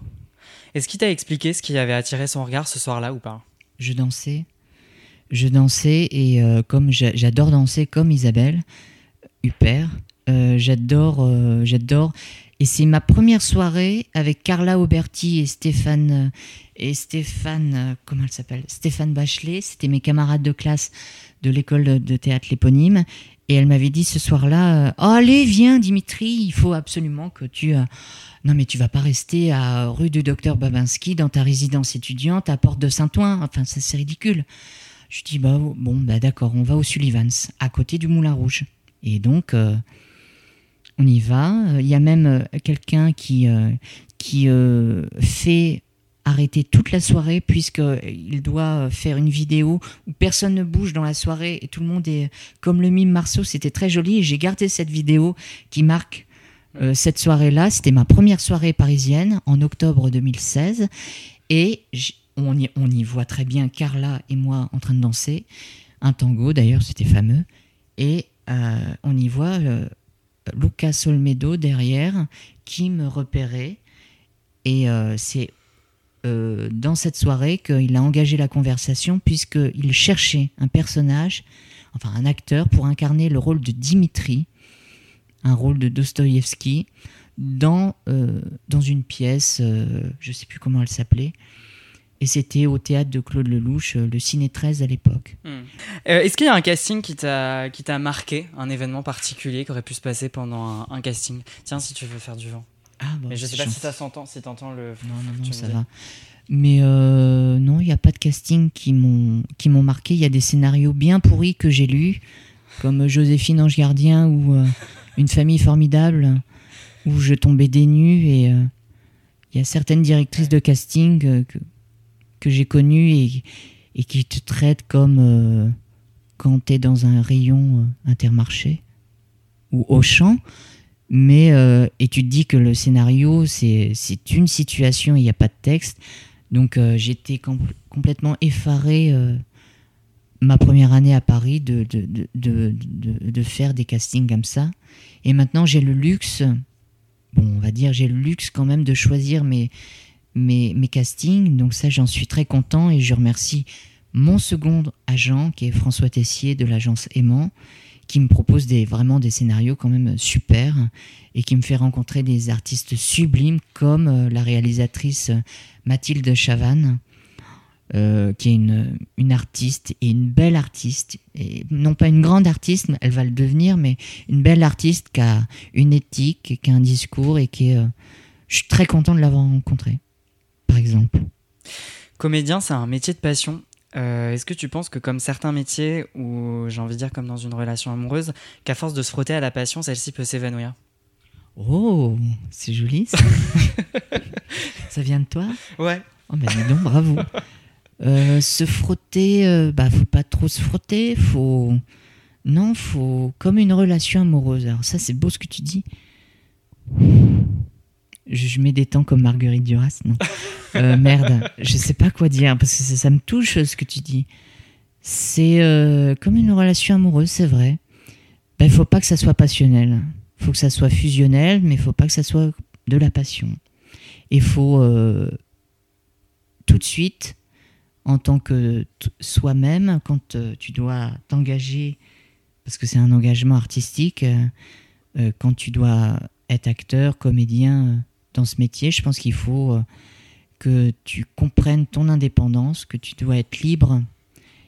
Est-ce qu'il t'a expliqué ce qui avait attiré son regard ce soir-là ou pas? Je dansais, je dansais et euh, comme j'a- j'adore danser comme Isabelle Huppert, euh, j'adore, euh, j'adore. Et c'est ma première soirée avec Carla Auberti et Stéphane et Stéphane, comment elle s'appelle? Stéphane Bachelet. C'était mes camarades de classe de l'école de, de théâtre l'éponyme. Et elle m'avait dit ce soir-là, euh, allez, viens Dimitri, il faut absolument que tu... euh, non mais tu vas pas rester à rue du docteur Babinski dans ta résidence étudiante à Porte de Saint-Ouen. Enfin, ça c'est ridicule. Je dis bah bon bah d'accord, on va au Sullivans, à côté du Moulin Rouge. Et donc euh, on y va. Il y a même quelqu'un qui qui fait arrêter toute la soirée puisqu'il doit faire une vidéo où personne ne bouge dans la soirée et tout le monde est comme le mime Marceau. C'était très joli et j'ai gardé cette vidéo qui marque euh, cette soirée-là. C'était ma première soirée parisienne en octobre 2016 et on y, on y voit très bien Carla et moi en train de danser un tango d'ailleurs c'était fameux et euh, on y voit euh, Lucas Olmedo derrière qui me repérait et euh, c'est euh, dans cette soirée qu'il a engagé la conversation puisqu'il cherchait un personnage, enfin un acteur pour incarner le rôle de Dimitri, un rôle de Dostoïevski dans, euh, dans une pièce, euh, je ne sais plus comment elle s'appelait, et c'était au théâtre de Claude Lelouch, le Ciné 13 à l'époque. Euh, Est-ce qu'il y a un casting qui t'a marqué, un événement particulier qui aurait pu se passer pendant un casting? Tiens, si tu veux faire du vent. Ah, bon, Mais je sais pas si ça s'entend, si t'entends le. Non, non, non, ça va. Mais euh, non, il n'y a pas de casting qui m'ont qui m'ont marqué. Il y a des scénarios bien pourris que j'ai lus, comme Joséphine Ange Gardien ou euh, Une famille formidable, où je tombais des nues. Et euh, il y a certaines directrices de casting que, que j'ai connues et, et qui te traitent comme quand tu es dans un rayon intermarché ou au champ. Mais, euh, et tu te dis que le scénario, c'est une situation, il n'y a pas de texte. Donc euh, j'étais com- complètement effaré euh, ma première année à Paris de, de, de- de faire des castings comme ça. Et maintenant j'ai le luxe, bon on va dire j'ai le luxe quand même de choisir mes, mes, mes castings. Donc ça j'en suis très content et je remercie mon second agent qui est François Tessier de l'agence Aimant qui me propose des, vraiment des scénarios quand même super et qui me fait rencontrer des artistes sublimes comme euh, la réalisatrice euh, Mathilde Chavannes, euh, qui est une, une artiste et une belle artiste, et non pas une grande artiste, elle va le devenir, mais une belle artiste qui a une éthique, qui a un discours et qui est... euh, je suis très content de l'avoir rencontrée, par exemple. Comédien, c'est un métier de passion. Euh, Est-ce que tu penses que comme certains métiers, ou j'ai envie de dire comme dans une relation amoureuse, qu'à force de se frotter à la passion, celle-ci peut s'évanouir? Oh, c'est joli ça. ça vient de toi? Ouais. Oh dis donc, bravo. Euh, se frotter, euh, bah faut pas trop se frotter, faut non, faut comme une relation amoureuse. Alors ça c'est beau ce que tu dis. Je, mets des temps comme Marguerite Duras, non. Euh, merde, je sais pas quoi dire parce que ça, me touche ce que tu dis. C'est euh, comme une relation amoureuse, c'est vrai. Ben, il faut pas que ça soit passionnel. Faut que ça soit fusionnel, mais faut pas que ça soit de la passion. Il faut euh, tout de suite, en tant que soi-même, quand tu dois t'engager, parce que c'est un engagement artistique, quand tu dois être acteur, comédien dans ce métier, je pense qu'il faut euh, que tu comprennes ton indépendance, que tu dois être libre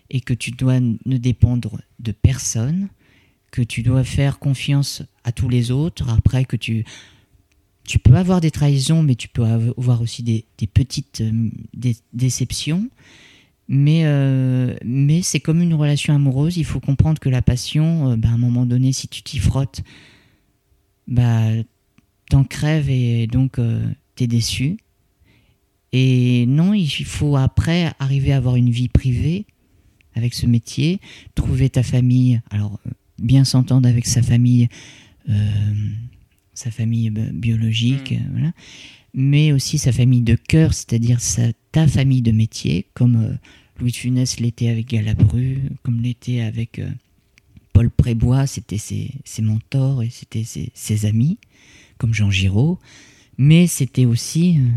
et que tu dois ne dépendre de personne, que tu dois faire confiance à tous les autres, après que tu tu peux avoir des trahisons, mais tu peux avoir aussi des, petites euh, dé- déceptions. Mais, euh, mais c'est comme une relation amoureuse, il faut comprendre que la passion, bah, à un moment donné, si tu t'y frottes, bah, t'en crèves et donc euh, t'es déçu. Et non, il faut après arriver à avoir une vie privée avec ce métier, trouver ta famille, alors euh, bien s'entendre avec sa famille, euh, sa famille bi- biologique, Mm. voilà, mais aussi sa famille de cœur, c'est-à-dire sa, ta famille de métier, comme euh, Louis de Funès l'était avec Galabru, comme l'était avec euh, Paul Prébois, c'était ses, ses mentors et c'était ses, ses amis, comme Jean Giraud, mais c'était aussi... euh,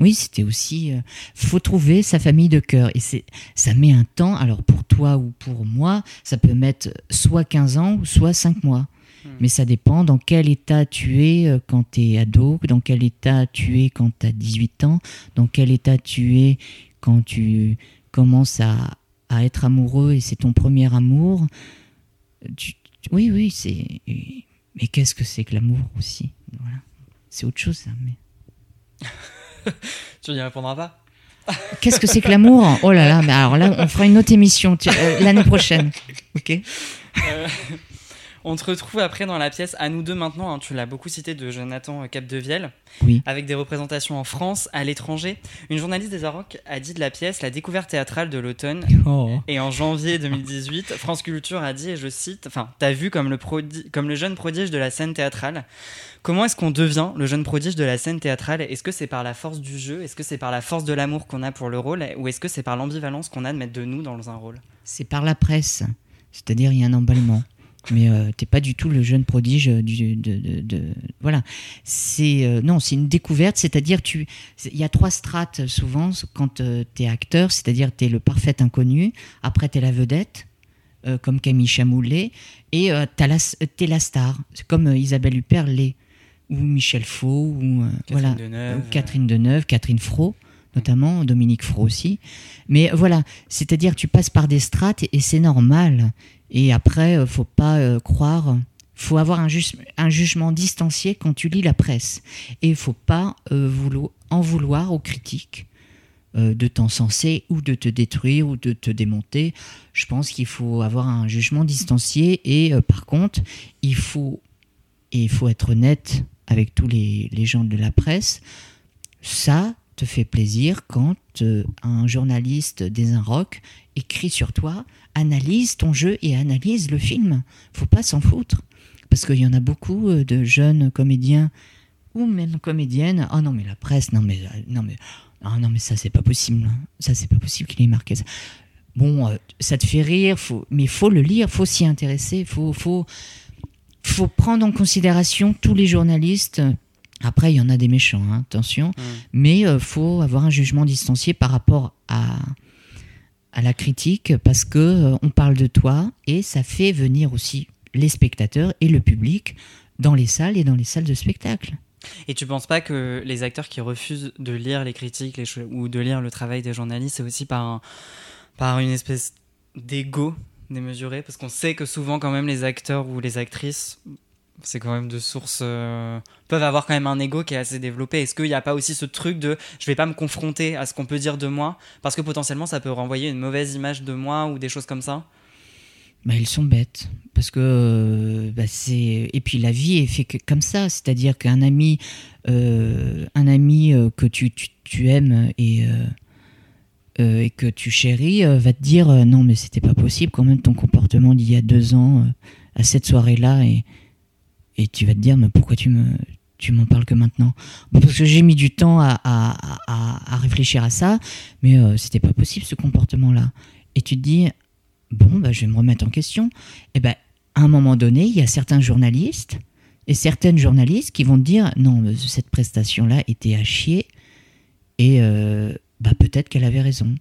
oui, c'était aussi. euh, faut trouver sa famille de cœur. Et c'est, ça met un temps. Alors pour toi ou pour moi, ça peut mettre soit 15 ans ou soit 5 mois. Hmm. Mais ça dépend dans quel état tu es euh, quand tu es ado, dans quel état tu es quand tu as 18 ans, dans quel état tu es quand tu commences à, à être amoureux et c'est ton premier amour. Tu- oui, oui, c'est. Mais qu'est-ce que c'est que l'amour aussi? Voilà. C'est autre chose, ça. Mais... Tu n'y répondras pas Qu'est-ce que c'est que l'amour? Oh là là, mais alors là, on fera une autre émission euh, l'année prochaine. Ok Euh, On te retrouve après dans la pièce À nous deux maintenant. hein, tu l'as beaucoup cité de Jonathan Capdevielle. Oui. Avec des représentations en France, à l'étranger. Une journaliste des Arocs a dit de la pièce la découverte théâtrale de l'automne. Oh. Et en janvier 2018, France Culture a dit, et je cite, enfin, t'as vu comme le, comme le jeune prodige de la scène théâtrale. Comment est-ce qu'on devient le jeune prodige de la scène théâtrale? Est-ce que c'est par la force du jeu? Est-ce que c'est par la force de l'amour qu'on a pour le rôle? Ou est-ce que c'est par l'ambivalence qu'on a de mettre de nous dans un rôle? C'est par la presse. C'est-à-dire, il y a un emballement. Mais euh, t'es pas du tout le jeune prodige du, de, de- de- voilà. C'est euh, non, c'est une découverte. C'est-à-dire, tu, il y a trois strates souvent quand tu t'es acteur. C'est-à-dire, t'es le parfait inconnu. Après, t'es la vedette, euh, comme Camille Chamoulet, et euh, t'as la, t'es la star. C'est comme euh, Isabelle Huppert l'est, ou Michel Faux, ou euh, voilà. Deneuve, Euh, Catherine Deneuve, Catherine Fro, notamment, Dominique Fro aussi. Mais voilà, c'est-à-dire tu passes par des strates et c'est normal. Et après, euh, faut pas euh, croire, faut avoir un, un jugement distancié quand tu lis la presse. Et il faut pas euh, voulo- en vouloir aux critiques de t'encenser ou de te détruire ou de te démonter. Je pense qu'il faut avoir un jugement distancié et par contre, il faut, et il faut être honnête avec tous les, gens de la presse. Ça te fait plaisir quand un journaliste des Inrocks écrit sur toi, analyse ton jeu et analyse le film. Faut pas s'en foutre. Parce qu'il y en a beaucoup euh, de jeunes comédiens ou même comédiennes. Ah non, mais la presse, non, mais, euh, non, mais, ah non, mais ça, c'est pas possible. Ça, c'est pas possible qu'il ait marqué ça. Bon, euh, ça te fait rire, faut, mais faut le lire, faut s'y intéresser, faut, faut, faut prendre en considération tous les journalistes. Après, il y en a des méchants, hein, attention, Mm. mais il faut avoir un jugement distancié par rapport à, à la critique parce que euh, on parle de toi et ça fait venir aussi les spectateurs et le public dans les salles et dans les salles de spectacle. Et tu penses pas que les acteurs qui refusent de lire les critiques ou de lire le travail des journalistes, c'est aussi par, par une espèce d'ego démesuré? Parce qu'on sait que souvent, quand même, les acteurs ou les actrices, c'est quand même de sources. euh, peuvent avoir quand même un ego qui est assez développé. Est-ce qu'il n'y a pas aussi ce truc de je vais pas me confronter à ce qu'on peut dire de moi Parce que potentiellement, ça peut renvoyer une mauvaise image de moi ou des choses comme ça? Bah, ils sont bêtes parce que euh, bah, c'est et puis la vie est fait que comme ça, c'est-à-dire qu'un ami, euh, un ami que tu, tu, tu aimes et et que tu chéris va te dire non mais c'était pas possible quand même ton comportement d'il y a deux ans à cette soirée-là et et tu vas te dire mais pourquoi tu me tu m'en parles que maintenant? Parce que j'ai mis du temps à, à, à, à, réfléchir à ça, mais euh, c'était pas possible ce comportement-là. Et tu te dis, bon, bah, je vais me remettre en question. Et eh ben, à un moment donné, il y a certains journalistes et certaines journalistes qui vont te dire, non, cette prestation-là était à chier, et euh, bah, peut-être qu'elle avait raison.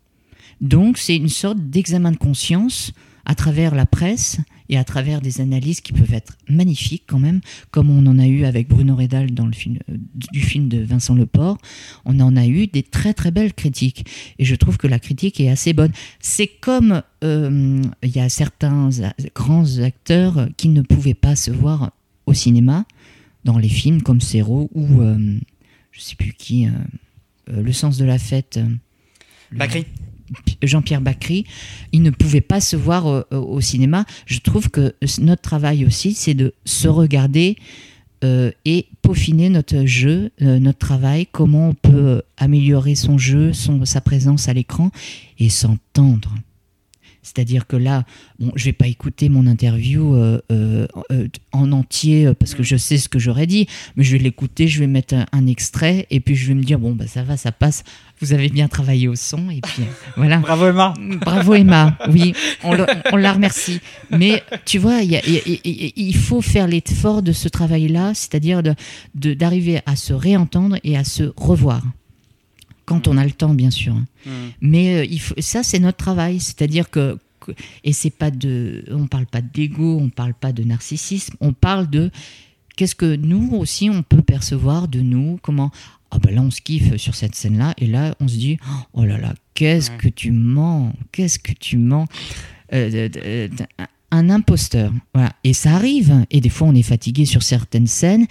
Donc, c'est une sorte d'examen de conscience à travers la presse et à travers des analyses qui peuvent être magnifiques quand même, comme on en a eu avec Bruno Redal dans le film euh, du film de Vincent Leport, on en a eu des très très belles critiques et je trouve que la critique est assez bonne. C'est comme euh, il y a certains grands acteurs qui ne pouvaient pas se voir au cinéma dans les films comme Serrault ou euh, je sais plus qui, Le sens de la fête. Bacri. Jean-Pierre Bacry, il ne pouvait pas se voir euh, au cinéma. Je trouve que notre travail aussi, c'est de se regarder euh, et peaufiner notre jeu, euh, notre travail, comment on peut améliorer son jeu, son, sa présence à l'écran et s'entendre. C'est-à-dire que là, bon, je vais pas écouter mon interview euh, euh, euh, en entier parce que je sais ce que j'aurais dit, mais je vais l'écouter, je vais mettre un, extrait et puis je vais me dire bon bah ça va, ça passe. Vous avez bien travaillé au son et puis voilà. Bravo Emma. Bravo Emma. Oui, on, la remercie. Mais tu vois, il faut faire l'effort de ce travail-là, c'est-à-dire de d'arriver à se réentendre et à se revoir quand on a le temps, bien sûr. Hein. Mm. Mais euh, il faut, ça, c'est notre travail. C'est-à-dire que, et c'est pas de, on parle pas d'ego, on parle pas de narcissisme, on parle de qu'est-ce que nous aussi on peut percevoir de nous, comment. Ah ben là, on se kiffe sur cette scène-là, et là, on se dit, oh là là, qu'est-ce que tu mens, qu'est-ce que tu mens. Euh, un imposteur. Voilà. Et ça arrive. Et des fois, on est fatigué sur certaines scènes.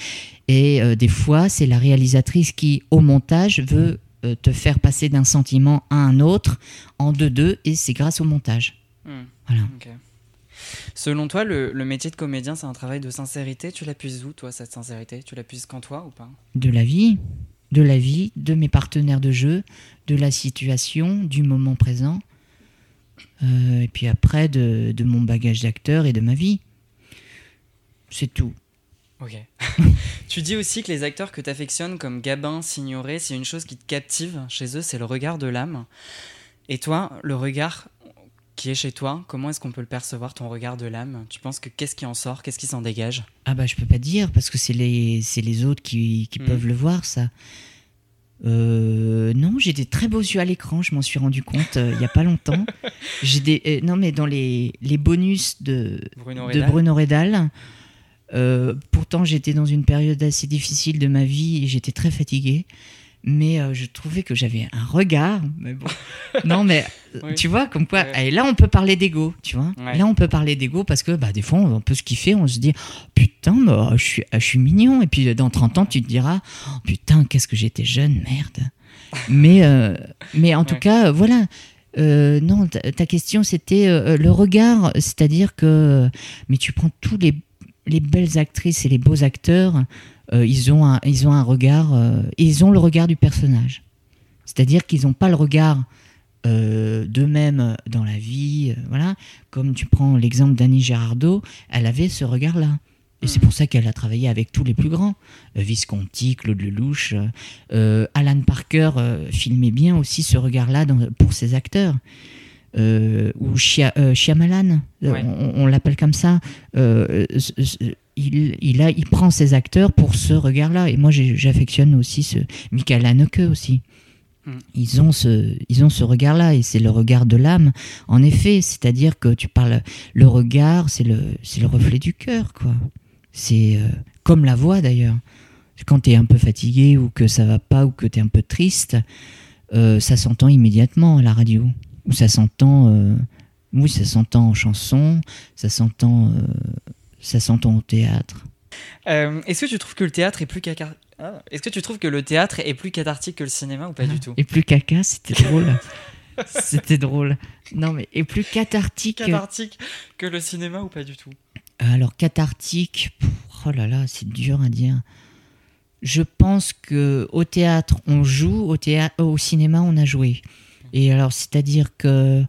Et euh, des fois, c'est la réalisatrice qui, au montage, veut te faire passer d'un sentiment à un autre en deux-deux, et c'est grâce au montage. Hmm. Voilà. Selon toi, le, métier de comédien, c'est un travail de sincérité? Tu l'appuies où, toi, cette sincérité? Tu l'appuies qu'en toi ou pas? De la vie. De la vie, de mes partenaires de jeu, de la situation, du moment présent. Euh, et puis après, de, de mon bagage d'acteur et de ma vie. C'est tout. Ok. tu dis aussi que les acteurs que tu affectionnes comme Gabin, Signoret, c'est une chose qui te captive chez eux, c'est le regard de l'âme. Et toi, le regard qui est chez toi, comment est-ce qu'on peut le percevoir, ton regard de l'âme? Tu penses que qu'est-ce qui en sort? Qu'est-ce qui s'en dégage? Ah bah je peux pas dire, parce que c'est les, les autres qui, qui hmm. peuvent le voir, ça. Euh, non, j'ai des très beaux yeux à l'écran, je m'en suis rendu compte euh, il y a pas longtemps. J'ai des euh, non mais dans les, les bonus de Bruno de Bruno Redal euh, pourtant, j'étais dans une période assez difficile de ma vie et j'étais très fatiguée. Mais euh, je trouvais que j'avais un regard. Mais bon. non, mais euh, tu vois, comme quoi. Et là, on peut parler d'ego, tu vois. Là, on peut parler d'ego parce que bah, des fois, on peut se kiffer. On se dit, putain, bah, je, suis, je suis mignon. Et puis, dans 30 ans, tu te diras, oh, putain, qu'est-ce que j'étais jeune, merde. mais, mais en tout cas, voilà. non, ta, ta question, c'était le regard. C'est-à-dire que. Mais tu prends tous les les belles actrices et les beaux acteurs, euh, ils, ont un, ils ont un regard, euh, ils ont le regard du personnage. C'est-à-dire qu'ils n'ont pas le regard euh, d'eux-mêmes dans la vie. voilà. Comme tu prends l'exemple d'Annie Girardot, elle avait ce regard-là. Et c'est mm. pour ça qu'elle a travaillé avec tous les plus grands. Visconti, Claude Lelouch. Alan Parker filmait bien aussi ce regard-là pour ses acteurs euh, ou Chia, euh, Shyamalan, euh, on, l'appelle comme ça. Il, il, a, il prend ses acteurs pour ce regard-là. Et moi, j'affectionne aussi ce Michael Haneke aussi. Mm. Ils ont ce, ils ont ce regard-là et c'est le regard de l'âme. En effet, c'est-à-dire que tu parles, le regard, c'est le, c'est le reflet du cœur, quoi. C'est comme la voix d'ailleurs. Quand tu es un peu fatigué ou que ça va pas ou que tu es un peu triste, ça s'entend immédiatement à la radio où ça s'entend, euh, oui, ça s'entend en chanson, ça s'entend, euh, ça s'entend au théâtre. Euh, est-ce que tu trouves que le théâtre est plus caca ah, Est-ce que tu trouves que le théâtre est plus cathartique que le cinéma ou pas du tout? Et plus caca, c'était drôle. c'était drôle. Non mais et plus cathartique. Cathartique que le cinéma ou pas du tout? Alors cathartique, oh là là, c'est dur à dire. Je pense que au théâtre on joue, au théâtre, au cinéma on a joué. Et alors, c'est-à-dire que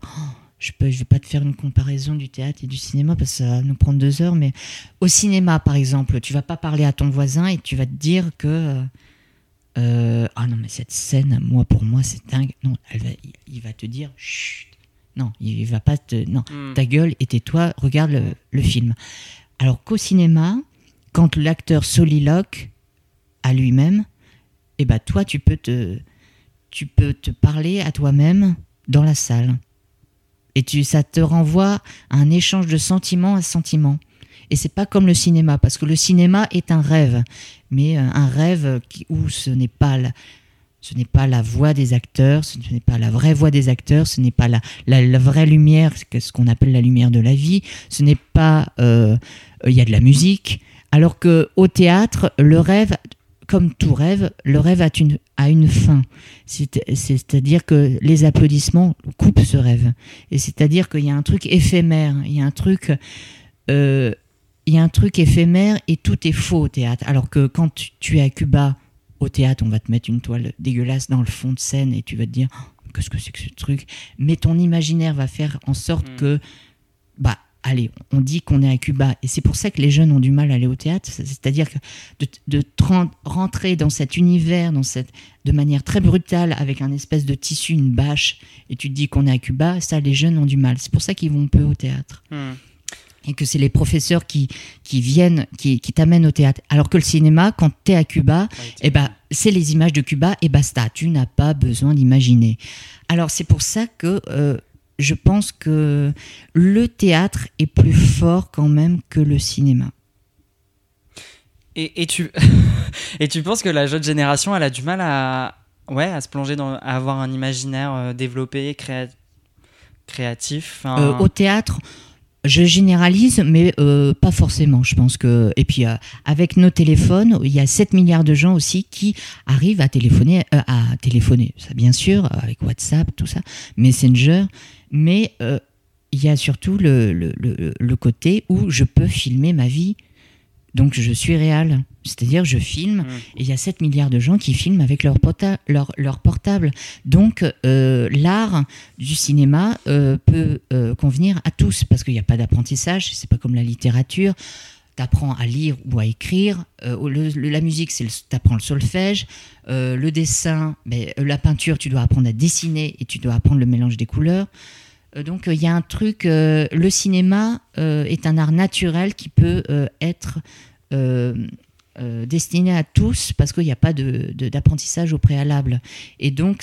je peux, je vais pas te faire une comparaison du théâtre et du cinéma parce que ça va nous prendre deux heures, mais au cinéma, par exemple, tu vas pas parler à ton voisin et tu vas te dire que euh, ah non mais cette scène, moi pour moi c'est dingue. Non, elle va, il, va te dire chut. Non, il va pas te non, Hmm. ta gueule et tais-toi, regarde le, le film. Alors qu'au cinéma, quand l'acteur soliloque à lui-même, eh ben toi tu peux te tu peux te parler à toi-même dans la salle. Et tu, ça te renvoie à un échange de sentiment à sentiment. Et c'est pas comme le cinéma, parce que le cinéma est un rêve, mais euh, un rêve où ce n'est pas la, ce n'est pas la voix des acteurs, ce n'est pas la vraie voix des acteurs, ce n'est pas la, la, vraie lumière, ce ce qu'on appelle la lumière de la vie, ce n'est pas, euh, il y a de la musique, alors que au théâtre, le rêve, comme tout rêve, le rêve a une, a une fin. C'est- C'est-à-dire que les applaudissements coupent ce rêve. Et c'est-à-dire qu'il y a un truc éphémère, il y a un truc, euh, il y a un truc éphémère et tout est faux au théâtre. Alors que quand tu, tu es à Cuba, au théâtre, on va te mettre une toile dégueulasse dans le fond de scène et tu vas te dire Oh, qu'est-ce que c'est que ce truc? Mais ton imaginaire va faire en sorte Mm. que, bah, allez, on dit qu'on est à Cuba. Et c'est pour ça que les jeunes ont du mal à aller au théâtre. C'est- C'est-à-dire que de, rentrer dans cet univers, dans cette, de manière très brutale, avec un espèce de tissu, une bâche, et tu te dis qu'on est à Cuba, ça, les jeunes ont du mal. C'est pour ça qu'ils vont peu au théâtre Hmm. et que c'est les professeurs qui, qui viennent, qui, qui t'amènent au théâtre. Alors que le cinéma, quand tu es à Cuba, Ouais, eh ben, c'est les images de Cuba et basta. Tu n'as pas besoin d'imaginer. Alors c'est pour ça que euh, je pense que le théâtre est plus fort quand même que le cinéma. Et, et tu et tu penses que la jeune génération, elle a du mal à ouais à se plonger dans à avoir un imaginaire euh, développé, créa- créatif. Euh, au théâtre, je généralise, mais euh, pas forcément. Je pense que et puis euh, avec nos téléphones, il y a 7 milliards de gens aussi qui arrivent à téléphoner, euh, à téléphoner, ça bien sûr, avec WhatsApp, tout ça, Messenger, mais euh, il y a surtout le, le, le, le côté où je peux filmer ma vie. Donc je suis réel. C'est-à-dire je filme hmm. et il y a 7 milliards de gens qui filment avec leur, leur, leur portable. Donc, euh, l'art du cinéma euh, peut euh, convenir à tous parce qu'il n'y a pas d'apprentissage. C'est pas comme la littérature. Tu apprends à lire ou à écrire. Euh, la musique, c'est tu apprends le solfège. Euh, le dessin, ben, euh, la peinture, tu dois apprendre à dessiner et tu dois apprendre le mélange des couleurs. Donc, il y a un truc. le cinéma est un art naturel qui peut être. destiné à tous parce qu'il n'y a pas de- de- d'apprentissage au préalable. Et donc,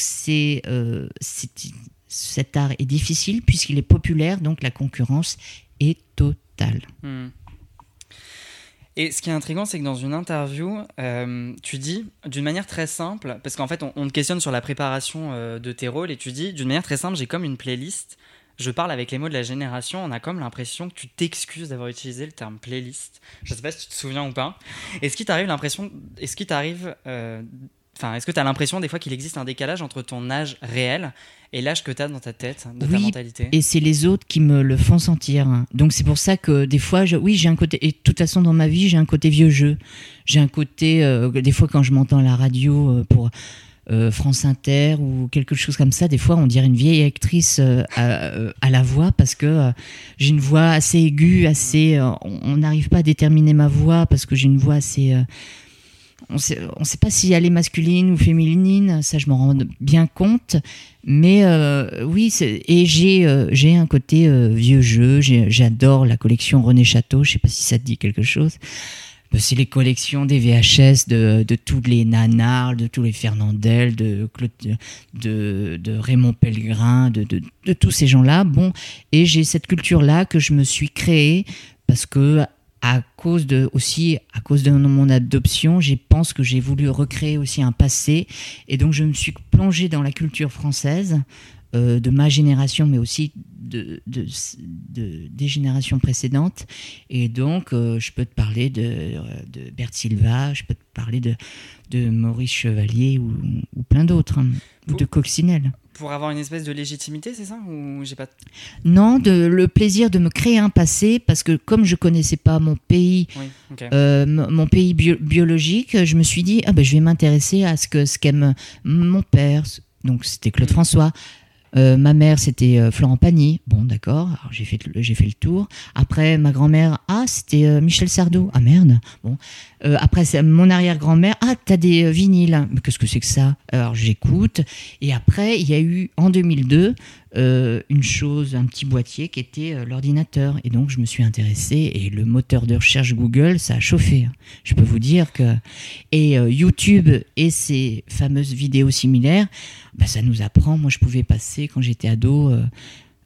cet art est difficile puisqu'il est populaire, donc la concurrence est totale. Hmm. Et ce qui est intriguant, c'est que dans une interview, euh, tu dis d'une manière très simple, parce qu'en fait, on, te questionne sur la préparation euh, de tes rôles, et tu dis d'une manière très simple, j'ai comme une playlist. Je parle avec les mots de la génération, on a comme l'impression que tu t'excuses d'avoir utilisé le terme playlist. Je sais pas si tu te souviens ou pas. Est-ce qu'il t'arrive l'impression, est-ce qu'il t'arrive, euh, enfin, est-ce que tu as l'impression des fois qu'il existe un décalage entre ton âge réel et l'âge que tu as dans ta tête, de ta Oui, mentalité? Et c'est les autres qui me le font sentir. Donc c'est pour ça que des fois, je- oui, j'ai un côté. Et de toute façon, dans ma vie, j'ai un côté vieux jeu. J'ai un côté. euh, des fois, quand je m'entends à la radio euh, pour euh, France Inter ou quelque chose comme ça, des fois, on dirait une vieille actrice euh, à, euh, à la voix parce que j'ai une voix assez aiguë, assez. on n'arrive pas à déterminer ma voix parce que j'ai une voix assez. On sait, on sait pas si elle est masculine ou féminine, ça je m'en rends bien compte. Mais euh, oui, et j'ai euh, j'ai un côté euh, vieux jeu. J'adore la collection René Château. Je sais pas si ça te dit quelque chose. C'est les collections des VHS de, de tous les nanars, de tous les Fernandel, de, de, de Raymond Pellegrin, de, de, de tous ces gens-là. Bon, et j'ai cette culture-là que je me suis créée parce que à cause de aussi à cause de mon adoption, je pense que j'ai voulu recréer aussi un passé et donc je me suis plongée dans la culture française euh, de ma génération, mais aussi de, de, de- des générations précédentes. Et donc, euh, je peux te parler de, de Bert Silva, je peux te parler de, de Maurice Chevalier ou, ou plein d'autres, hein, ou de Coccinelle. Pour avoir une espèce de légitimité, c'est ça? Ou j'ai pas. Non, de, le plaisir de me créer un passé, parce que comme je connaissais pas mon pays, Oui, euh, mon pays bio- biologique, je me suis dit, ah ben, je vais m'intéresser à ce que ce qu'aime mon père, donc c'était Claude Mm. François, Euh, ma mère, c'était euh, Florent Pagny. Bon, d'accord. J'ai fait, fait le tour. Après, ma grand-mère, ah, c'était euh, Michel Sardou. Ah, merde. Bon. Après, mon arrière-grand-mère. Ah, t'as des vinyles. Mais qu'est-ce que c'est que ça? Alors, j'écoute. Et après, il y a eu, en 2002, euh, une chose, un petit boîtier qui était euh, l'ordinateur. Et donc, je me suis intéressée. Et le moteur de recherche Google, ça a chauffé. hein. Je peux vous dire que. Et euh, YouTube et ces fameuses vidéos similaires, bah, ça nous apprend. Moi, je pouvais passer, quand j'étais ado,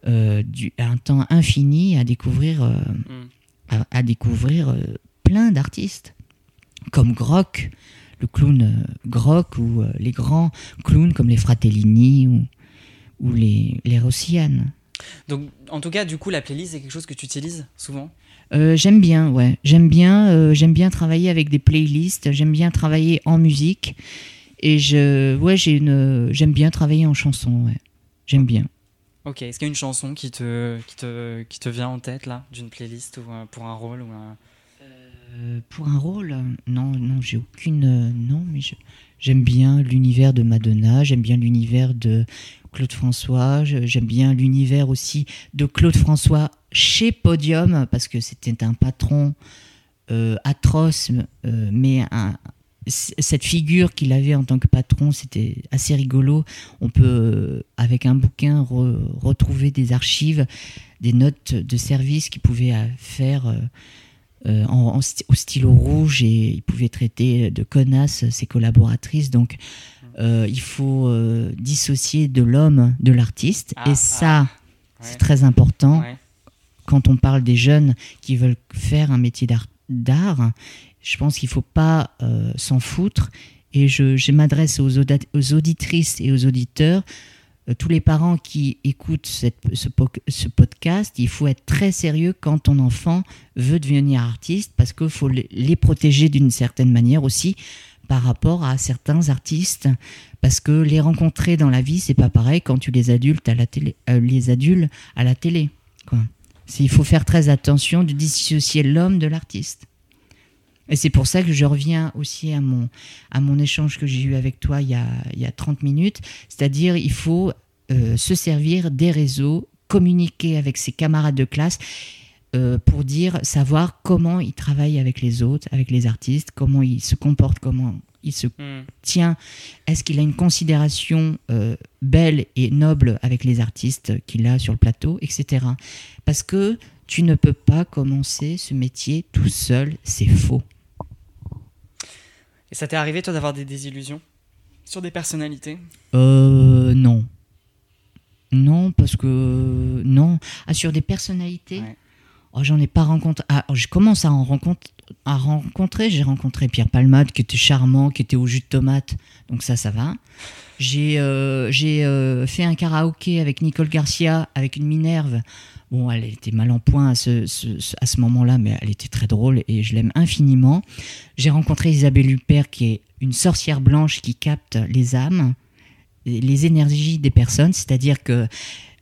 du, un temps infini à découvrir, Mm. à, à découvrir plein d'artistes, comme Grock, le clown Grock, ou les grands clowns comme les Fratellini ou, ou les, les Rossiane. Donc, en tout cas, du coup, la playlist, c'est quelque chose que tu utilises souvent? Euh, j'aime bien, ouais. J'aime bien, euh, j'aime bien travailler avec des playlists. J'aime bien travailler en musique. Et je, ouais, j'ai une, j'aime bien travailler en chanson, ouais. J'aime bien. Ok, est-ce qu'il y a une chanson qui te, qui te, qui te vient en tête, là, d'une playlist ou pour un rôle ou un... Euh, pour un rôle, non, non, j'ai aucune, non, mais je- j'aime bien l'univers de Madonna. J'aime bien l'univers de Claude François. J'aime bien l'univers aussi de Claude François chez Podium parce que c'était un patron euh, atroce, euh, mais cette figure qu'il avait en tant que patron, c'était assez rigolo. On peut, euh, avec un bouquin, re- retrouver des archives, des notes de service qu'il pouvait faire au stylo rouge et il pouvait traiter de connasses ses collaboratrices. Donc, euh, il faut euh, dissocier de l'homme de l'artiste. Ah, et ça, Ouais. c'est très important Ouais. quand on parle des jeunes qui veulent faire un métier d'art- je pense qu'il ne faut pas euh, s'en foutre. Et je, je m'adresse aux, auditrices et aux auditeurs, tous les parents qui écoutent cette- ce, po- ce podcast, il faut être très sérieux quand ton enfant veut devenir artiste, parce qu'il faut les protéger d'une certaine manière aussi par rapport à certains artistes, parce que les rencontrer dans la vie, c'est pas pareil quand tu les adultes à la télé, euh, les adultes à la télé. Quoi. Il faut faire très attention de dissocier l'homme de l'artiste. Et c'est pour ça que je reviens aussi à mon, à mon échange que j'ai eu avec toi il y a, il y a 30 minutes. C'est-à-dire, il faut euh, se servir des réseaux, communiquer avec ses camarades de classe euh, pour dire, savoir comment il travaille avec les autres, avec les artistes, comment il se comporte, comment il se Hmm. tient, est-ce qu'il a une considération euh, belle et noble avec les artistes qu'il a sur le plateau, etc. Parce que tu ne peux pas commencer ce métier tout seul, c'est faux. Et ça t'est arrivé, toi, d'avoir des désillusions sur des personnalités? Euh, non. Non, parce que. Non. Ah, sur des personnalités? Ouais. Oh, j'en ai pas rencontré. Ah, je commence à en rencontrer. À rencontrer. J'ai rencontré Pierre Palmade qui était charmant, qui était au jus de tomate. Donc ça, ça va. J'ai euh, euh, fait un karaoké avec Nicole Garcia, avec une Minerve. Bon, elle était mal en point à ce, à ce moment-là, mais elle était très drôle et je l'aime infiniment. J'ai rencontré Isabelle Huppert, qui est une sorcière blanche qui capte les âmes, les énergies des personnes, c'est-à-dire que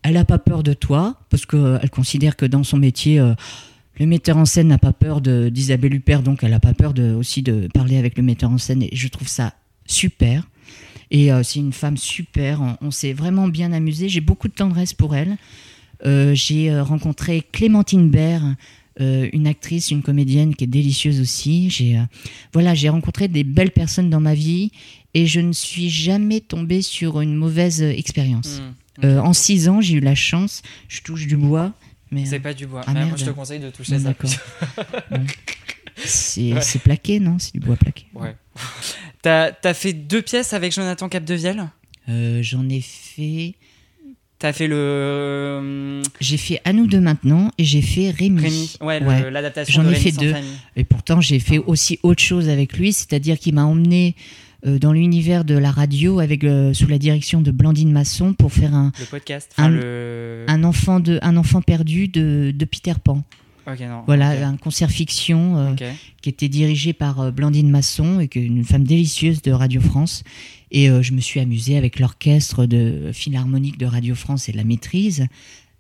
elle n'a pas peur de toi, parce qu'elle considère que dans son métier, euh, le metteur en scène n'a pas peur d'Isabelle Huppert, donc elle n'a pas peur de, aussi de parler avec le metteur en scène, et je trouve ça super. Et euh, c'est une femme super, on, s'est vraiment bien amusé, j'ai beaucoup de tendresse pour elle. Euh, j'ai euh, rencontré Clémentine Baird, euh, une actrice, une comédienne qui est délicieuse aussi. J'ai euh, voilà, rencontré des belles personnes dans ma vie et je ne suis jamais tombée sur une mauvaise euh, expérience. Hmm. Euh, en six ans, j'ai eu la chance, je touche du bois, mais C'est euh, pas du bois. Ah, Bah, moi, merde. je te conseille de toucher bon, ça. Bon. C'est Ouais. plaqué, non? C'est du bois plaqué. Ouais. T'as as fait deux pièces avec Jonathan Capdevielle? Euh, J'en ai fait. T'as fait le. J'ai fait À nous deux maintenant et j'ai fait Rémi. Rémi. Ouais, Ouais. l'adaptation J'en de ai Rémi fait deux. famille. Et pourtant, j'ai fait aussi autre chose avec lui, c'est-à-dire qu'il m'a emmené dans l'univers de la radio avec euh, sous la direction de Blandine Masson pour faire un, Le podcast. Un- le. un enfant de un enfant perdu de, de Peter Pan. Ok, non. Voilà, un concert fiction euh, qui était dirigé par euh, Blandine Masson et qui est une femme délicieuse de Radio France. Et euh, je me suis amusée avec l'orchestre de philharmonique de Radio France et de la maîtrise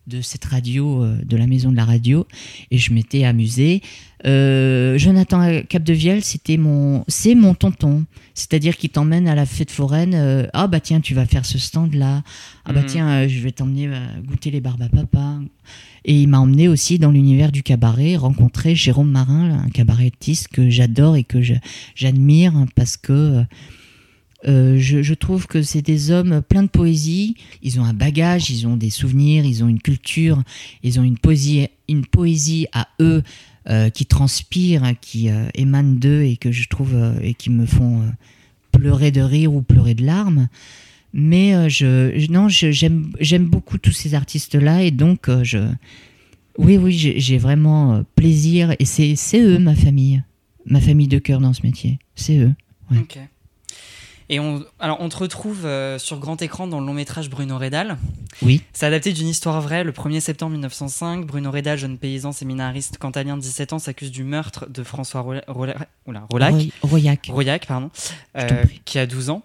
de cette radio, euh, de la maison de la radio, et je m'étais amusée. Euh, Jonathan Capdevielle, c'était mon, c'est mon tonton, c'est-à-dire qu'il t'emmène à la fête foraine. euh, ah bah tiens, tu vas faire ce stand-là. Ah bah Mhm. tiens, euh, je vais t'emmener goûter les barbes à papa. Et il m'a emmené aussi dans l'univers du cabaret, rencontrer Jérôme Marin, un cabarettiste que j'adore et que j'admire parce que euh, je, je trouve que c'est des hommes pleins de poésie. Ils ont un bagage, ils ont des souvenirs, ils ont une culture, ils ont une poésie, une poésie à eux euh, qui transpire, qui euh, émane d'eux et que je trouve euh, et qui me font pleurer de rire ou pleurer de larmes. Mais je, non, j'aime beaucoup tous ces artistes-là et donc je, oui, oui, j'ai vraiment plaisir et c'est eux ma famille, ma famille de cœur dans ce métier, c'est eux. Et on, alors, on te retrouve euh, sur grand écran dans le long métrage Bruno Rédal. Oui. C'est adapté d'une histoire vraie. Le 1er septembre 1905, Bruno Rédal, jeune paysan séminariste cantalien de 17 ans, s'accuse du meurtre de François Rola- Rola- oula, Rolac, Roy- Royac. Royac, pardon, euh, qui a 12 ans.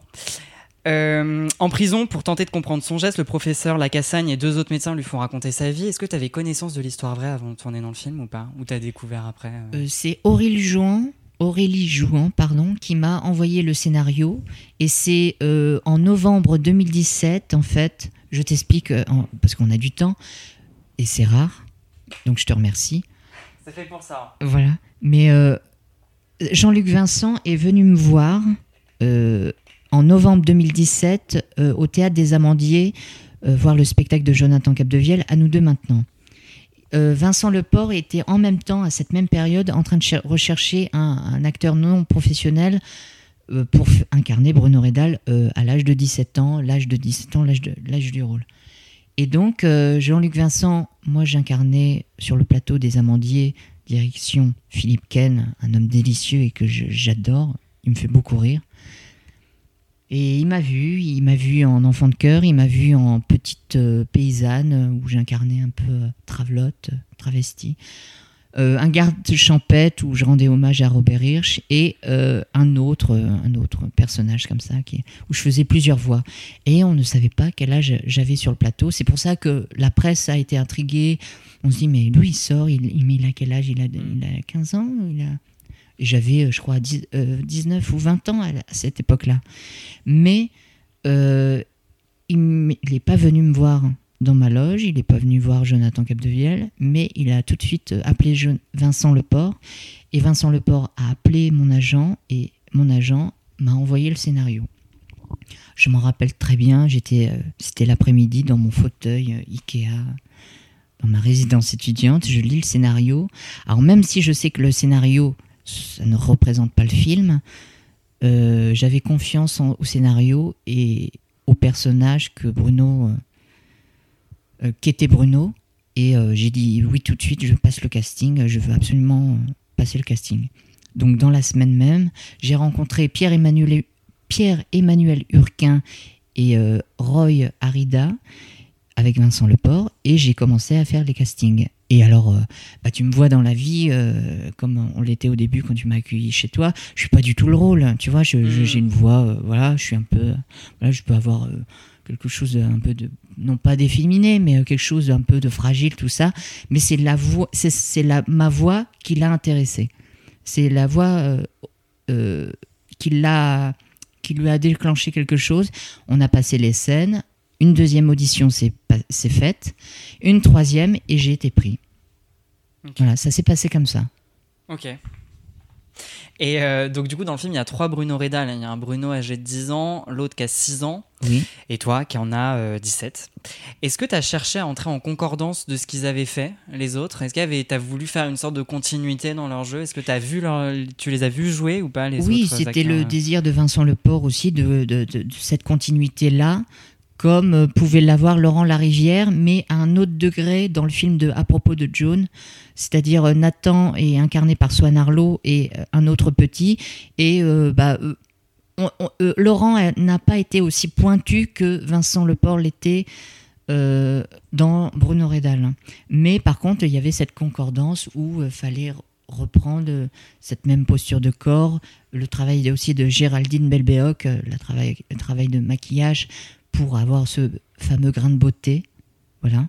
Euh, en prison, pour tenter de comprendre son geste, le professeur Lacassagne et deux autres médecins lui font raconter sa vie. Est-ce que tu avais connaissance de l'histoire vraie avant de tourner dans le film ou pas? Ou t'as découvert après euh? Euh, c'est Aurélie Jouan, Aurélie Jouan, pardon, qui m'a envoyé le scénario. Et c'est euh, en novembre 2017, en fait, je t'explique, euh, parce qu'on a du temps, et c'est rare, donc je te remercie. C'est fait pour ça. Voilà. Mais euh, Jean-Luc Vincent est venu me voir en novembre 2017 euh, au Théâtre des Amandiers, voir le spectacle de Jonathan Capdevielle, À nous deux maintenant. Euh, Vincent Leport était en même temps, à cette même période, en train de cher- rechercher un, acteur non professionnel euh, pour incarner Bruno Redal euh, à l'âge de 17 ans, l'âge de 17 ans, l'âge du rôle. Et donc, Jean-Luc Vincent, moi j'incarnais sur le plateau des Amandiers, direction Philippe Ken, un homme délicieux et que j'adore, il me fait beaucoup rire. Et il m'a vu, il m'a vu en enfant de cœur, il m'a vu en petite euh, paysanne euh, où j'incarnais un peu euh, travelotte, travesti. Euh, un garde champêtre où je rendais hommage à Robert Hirsch et un autre un autre personnage comme ça qui, où je faisais plusieurs voix. Et on ne savait pas quel âge j'avais sur le plateau. C'est pour ça que la presse a été intriguée. On se dit mais lui il sort? Il, il, il a quel âge? Il a, il a 15 ans? Il a... j'avais euh, je crois 10, euh, 19 ou 20 ans à, cette époque là mais euh, il n'est pas venu me voir dans ma loge, il n'est pas venu voir Jonathan Capdevielle, mais il a tout de suite euh, appelé Vincent Leport, et Vincent Leport a appelé mon agent, et mon agent m'a envoyé le scénario. Je m'en rappelle très bien, j'étais, c'était l'après-midi dans mon fauteuil Ikea, dans ma résidence étudiante, je lis le scénario. Alors même si je sais que le scénario, ça ne représente pas le film, euh, j'avais confiance au scénario et au personnage que Bruno, euh, euh, qu'était Bruno. Et j'ai dit oui tout de suite, je passe le casting, je veux absolument passer le casting. Donc dans la semaine même, j'ai rencontré Pierre-Emmanuel Pierre-Emmanuel Urquin et euh, Roy Arida avec Vincent Leport et j'ai commencé à faire les castings. Et alors, euh, bah, tu me vois dans la vie euh, comme on l'était au début quand tu m'as accueilli chez toi. Je suis pas du tout le rôle, tu vois. J'ai une voix, euh, voilà, je suis un peu, voilà, je peux avoir euh, quelque chose un peu de, non pas d'efféminé, mais quelque chose d'un peu de fragile, tout ça. Mais c'est la voix, c'est c'est la ma voix qui l'a intéressé. C'est la voix qui l'a, qui lui a déclenché quelque chose. On a passé les scènes. Une deuxième audition s'est faite, une troisième et j'ai été pris. Voilà, ça s'est passé comme ça. Ok. Et euh, donc, du coup, dans le film, il y a trois Bruno Redal. Il y a un Bruno âgé de 10 ans, l'autre qui a 6 ans, Oui. et toi qui en as euh, 17. Est-ce que tu as cherché à entrer en concordance de ce qu'ils avaient fait, les autres? Est-ce que tu as voulu faire une sorte de continuité dans leur jeu? Est-ce que as vu leur... tu les as vus jouer ou pas, les oui, c'était le désir de Vincent Leport aussi de, de- de- de cette continuité-là, comme euh, pouvait l'avoir Laurent Larivière, mais à un autre degré dans le film de À propos de Joan, c'est-à-dire euh, Nathan est incarné par Swan Arlo et euh, un autre petit, et bah, Laurent n'a pas été aussi pointu que Vincent Leport l'était dans Bruno Redal. Mais par contre, il y avait cette concordance où fallait reprendre cette même posture de corps, le travail aussi de Géraldine Belbéoc, le travail de maquillage pour avoir ce fameux grain de beauté. Voilà.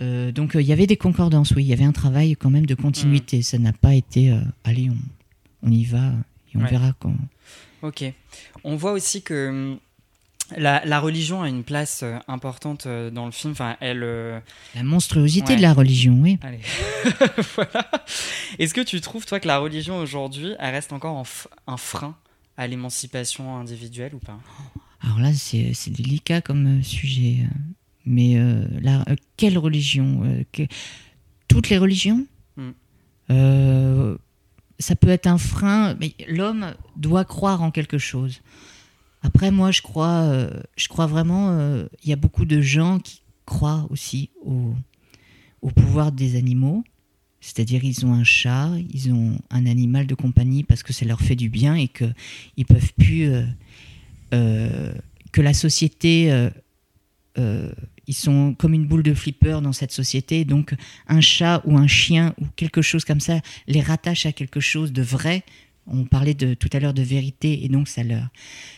Euh, donc il y avait des concordances, oui, il y avait un travail quand même de continuité. Ça n'a pas été, allez, on, on, y va et on verra quand. Ok. On voit aussi que hum, la, religion a une place euh, importante euh, dans le film. Enfin, elle. Euh, la monstruosité de la religion, oui. Allez. voilà. Est-ce que tu trouves, toi, que la religion aujourd'hui, elle reste encore un frein à l'émancipation individuelle ou pas? Alors là, c'est délicat comme sujet. Mais la, quelle religion Toutes les religions hmm. Ça peut être un frein, mais l'homme doit croire en quelque chose. Après, moi, je crois, euh, je crois vraiment, il euh, y a beaucoup de gens qui croient aussi au, au pouvoir des animaux. C'est-à-dire, ils ont un chat, ils ont un animal de compagnie parce que ça leur fait du bien et qu'ils ne peuvent plus. Euh, que la société. ils sont comme une boule de flipper dans cette société. Donc, un chat ou un chien ou quelque chose comme ça les rattache à quelque chose de vrai on parlait de, tout à l'heure de vérité et donc ça leur,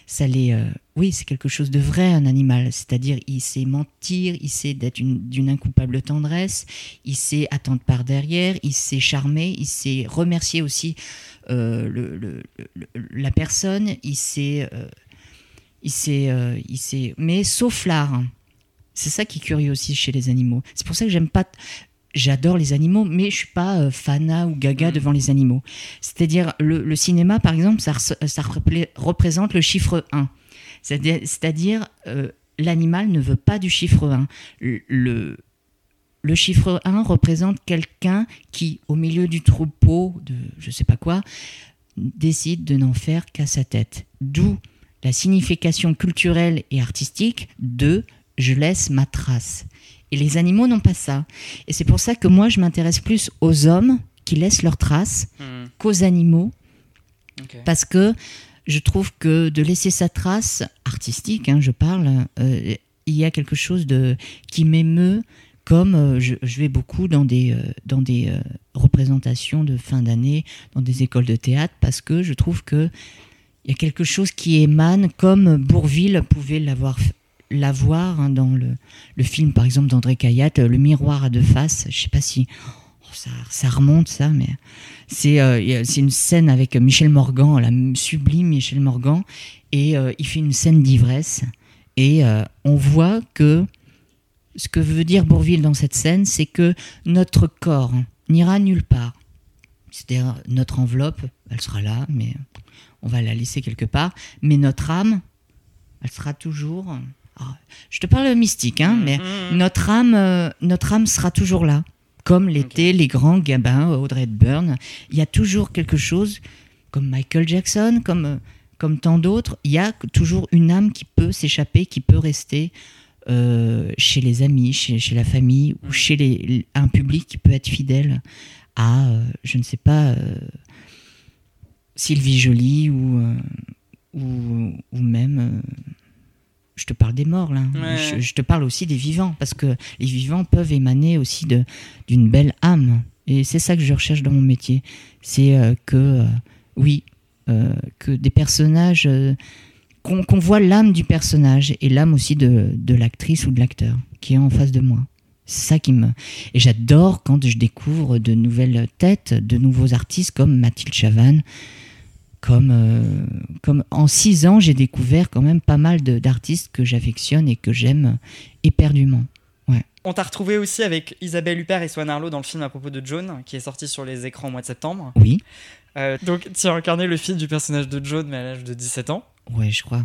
ça les, euh, oui, c'est quelque chose de vrai un animal. C'est-à-dire il sait mentir, il sait d'être d'une incoupable tendresse, il sait attendre par derrière, il sait charmer, il sait remercier aussi euh, le, la personne, il sait, euh, il sait, il mais sauf l'art. C'est ça qui est curieux aussi chez les animaux. C'est pour ça que j'aime pas j'adore les animaux, mais je suis pas euh, fana ou gaga mm. devant les animaux. C'est-à-dire, le, cinéma, par exemple, ça, ça représente le chiffre 1. C'est-à-dire, euh, l'animal ne veut pas du chiffre 1. Le, le chiffre 1 représente quelqu'un qui, au milieu du troupeau de je sais pas quoi, décide de n'en faire qu'à sa tête. D'où la signification culturelle et artistique de je laisse ma trace. Et les animaux n'ont pas ça. Et c'est pour ça que moi, je m'intéresse plus aux hommes qui laissent leurs traces hmm. qu'aux animaux. Parce que je trouve que de laisser sa trace artistique, hein, je parle, euh, il y a quelque chose de qui m'émeut. Comme euh, je, vais beaucoup dans des, euh, dans des représentations de fin d'année, dans des écoles de théâtre, parce que je trouve que il y a quelque chose qui émane, comme Bourville pouvait l'avoir la voir hein, dans le, film, par exemple, d'André Cayatte, Le miroir à deux faces. Je sais pas si oh, ça, remonte, ça, mais c'est euh, une scène avec Michel Morgan, la sublime Michel Morgan, et euh, il fait une scène d'ivresse. Et euh, on voit que ce que veut dire Bourville dans cette scène, c'est que notre corps n'ira nulle part. C'est-à-dire notre enveloppe, elle sera là, mais on va la laisser quelque part. Mais notre âme, elle sera toujours ah, je te parle mystique, hein, mais mm-hmm. notre âme, euh, notre âme sera toujours là, comme l'étaient les grands gabins, Audrey Hepburn. Il y a toujours quelque chose, comme Michael Jackson, comme, euh, comme tant d'autres, il y a toujours une âme qui peut s'échapper, qui peut rester euh, chez les amis, chez, la famille, ou mm. chez les, un public qui peut être fidèle à, je ne sais pas, Sylvie Joly ou, ou, ou même je te parle des morts là. Je, te parle aussi des vivants parce que les vivants peuvent émaner aussi d'une belle âme. Et c'est ça que je recherche dans mon métier. C'est euh, que euh, oui, euh, que des personnages qu'on voit l'âme du personnage et l'âme aussi de, de l'actrice ou de l'acteur qui est en face de moi. C'est ça qui me. Et j'adore quand je découvre de nouvelles têtes, de nouveaux artistes comme Mathilde Chavannes, comme, euh, comme en six ans, j'ai découvert quand même pas mal d'artistes que j'affectionne et que j'aime éperdument. Ouais. On t'a retrouvé aussi avec Isabelle Huppert et Swan Arlo dans le film à propos de Joan, qui est sorti sur les écrans au mois de septembre. Oui. Euh, donc, tu as incarné le fils du personnage de Joan, mais à l'âge de 17 ans. Ouais, je crois.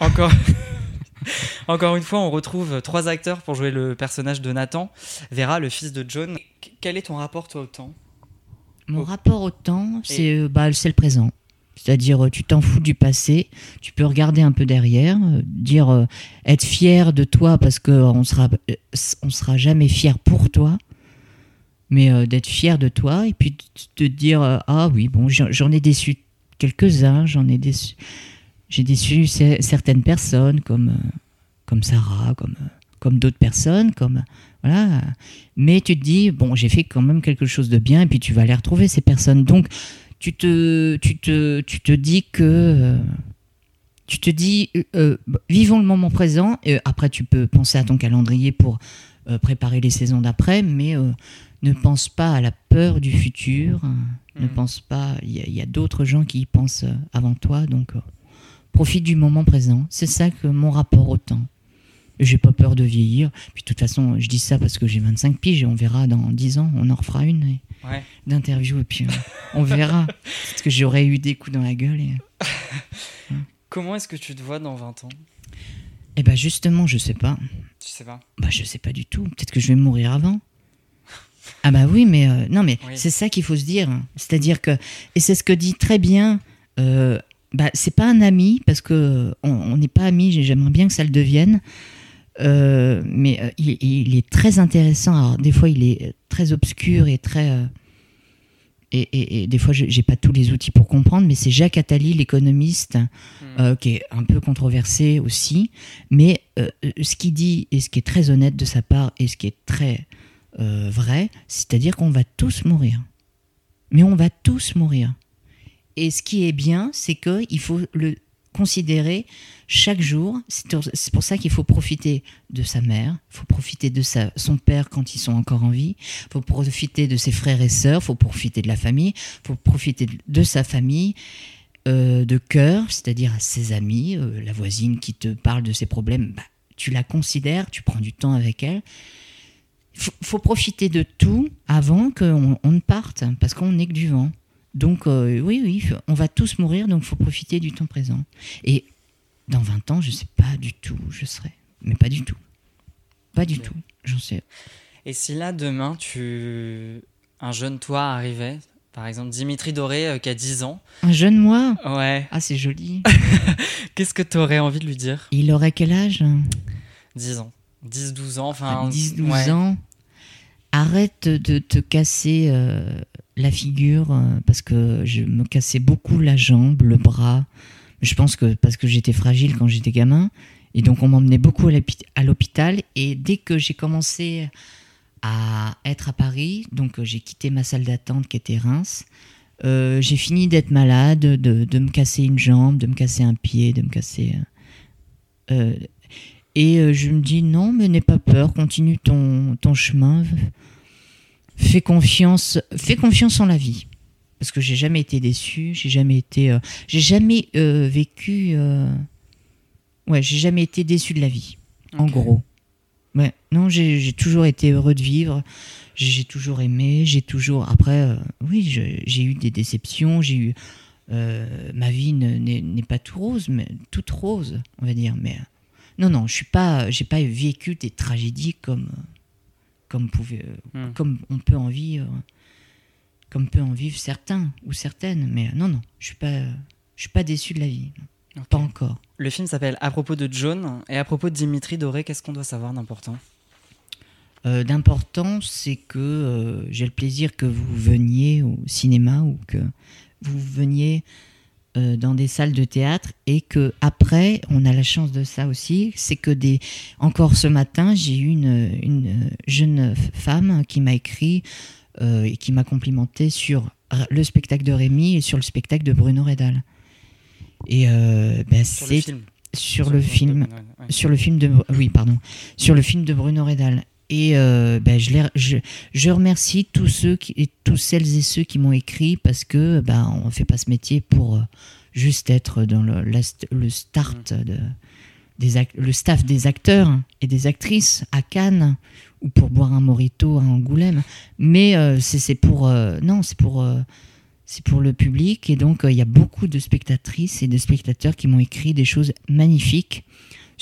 Encore. Encore une fois, on retrouve trois acteurs pour jouer le personnage de Nathan. Vera, le fils de John. Quel est ton rapport, toi, au temps? Mon rapport au temps, c'est euh, bah, le présent. C'est-à-dire, euh, tu t'en fous du passé, tu peux regarder un peu derrière, euh, dire euh, être fier de toi parce qu'on sera, on sera jamais fier pour toi, mais d'être fier de toi et puis te dire ah oui bon j'en ai déçu quelques-uns, j'en ai déçu, j'ai déçu certaines personnes comme comme Sarah, comme comme d'autres personnes, comme voilà, mais tu te dis bon j'ai fait quand même quelque chose de bien et puis tu vas les retrouver ces personnes. Donc tu te, tu te, tu te dis que. Euh, tu te dis, euh, euh, vivons le moment présent. Et après, tu peux penser à ton calendrier pour euh, préparer les saisons d'après, mais euh, ne pense pas à la peur du futur, hein. ne Mhm. pense pas, il y a, d'autres gens qui y pensent avant toi, donc profite du moment présent. C'est ça que mon rapport au temps. J'ai pas peur de vieillir. Puis de toute façon, je dis ça parce que j'ai 25 piges et on verra dans 10 ans, on en refera une et- Ouais. d'interview et puis euh, on verra. Parce que j'aurais eu des coups dans la gueule. Et, Comment est-ce que tu te vois dans 20 ans? Et ben justement, je sais pas. Tu sais pas? Bah je sais pas du tout. Peut-être que je vais mourir avant. Ah bah oui, mais euh, non, mais Oui. c'est ça qu'il faut se dire. C'est-à-dire que et c'est ce que dit très bien. Euh, bah c'est pas un ami parce que on n'est pas amis. j'ai- J'aimerais bien que ça le devienne. Euh, mais euh, il, il est très intéressant. Alors des fois il est très obscur et très euh, et, et- et des fois je- j'ai pas tous les outils pour comprendre. Mais c'est Jacques Attali, l'économiste, Hmm. qui est un peu controversé aussi, mais ce qu'il dit et ce qui est très honnête de sa part et ce qui est très vrai, c'est-à-dire qu'on va tous mourir. Mais on va tous mourir. Et ce qui est bien, c'est qu'il faut le considérer chaque jour. C'est pour- ça qu'il faut profiter de sa mère, il faut profiter de sa, son père quand ils sont encore en vie, il faut profiter de ses frères et sœurs, il faut profiter de la famille, il faut profiter de- sa famille, euh, de cœur, c'est-à-dire à ses amis, euh, la voisine qui te parle de ses problèmes, bah, tu la considères, tu prends du temps avec elle. Il faut, faut profiter de tout avant qu'on on ne parte, parce qu'on n'est que du vent. Donc euh, oui, oui, on va tous mourir, donc il faut profiter du temps présent. Et dans 20 ans, je ne sais pas du tout où je serai. Mais pas du tout. Pas du tout. J'en sais. Et si là, demain, tu... un jeune toi arrivait, par exemple Dimitri Doré euh, qui a 10 ans, Un jeune moi? Ouais, Ah, c'est joli. qu'est-ce que tu aurais envie de lui dire? Il aurait quel âge? 10 ans. 10-12 ans, enfin... 10-12 ouais. ans. Arrête de te casser euh, la figure euh, parce que je me cassais beaucoup la jambe, le bras. Je pense que parce que j'étais fragile quand j'étais gamin. Et donc on m'emmenait beaucoup à l'hôpi- à l'hôpital. Et dès que j'ai commencé à être à Paris, donc euh, j'ai quitté ma salle d'attente qui était Reims, euh, j'ai fini d'être malade, de, me casser une jambe, de me casser un pied, de me casser... et je me dis non, mais n'aie pas peur, continue ton chemin, fais confiance, fais confiance en la vie. Parce que j'ai jamais été déçu, j'ai jamais été, euh, j'ai jamais euh, vécu, euh, ouais, j'ai jamais été déçu de la vie, en gros. Ouais, non, j'ai toujours été heureux de vivre, j'ai toujours aimé, j'ai toujours, après, euh, oui, j'ai eu des déceptions, j'ai eu, ma vie ne- n'est n'est pas tout rose, mais toute rose, on va dire, mais non, non, je suis pas, j'ai pas vécu des tragédies comme, comme, pouvait, Hmm. comme on peut en vivre, comme peut en vivre certains ou certaines. Mais non, non, je suis pas, je suis pas déçu de la vie, pas encore. Le film s'appelle À propos de John et à propos de Dimitri Doré, qu'est-ce qu'on doit savoir d'important? Euh, D'important, c'est que euh, j'ai le plaisir que vous veniez au cinéma ou que vous veniez euh, dans des salles de théâtre et que après, on a la chance de ça aussi, c'est que des encore ce matin, j'ai eu une, une jeune femme qui m'a écrit euh, et qui m'a complimenté sur le spectacle de Rémi et sur le spectacle de Bruno Redal. Et euh, ben, c'est film. sur le film de- ouais, ouais. sur le film de oui pardon sur le film de Bruno Redal et euh, ben, je, les- je, je remercie tous ceux qui, et tous celles et ceux qui m'ont écrit parce que ben on fait pas ce métier pour euh, juste être dans le, la le start de, des le staff des acteurs et des actrices à Cannes ou pour boire un morito à Angoulême. Mais euh, c'est c'est pour euh, non c'est pour c'est pour le public. Et donc il y a beaucoup de spectatrices et de spectateurs qui m'ont écrit des choses magnifiques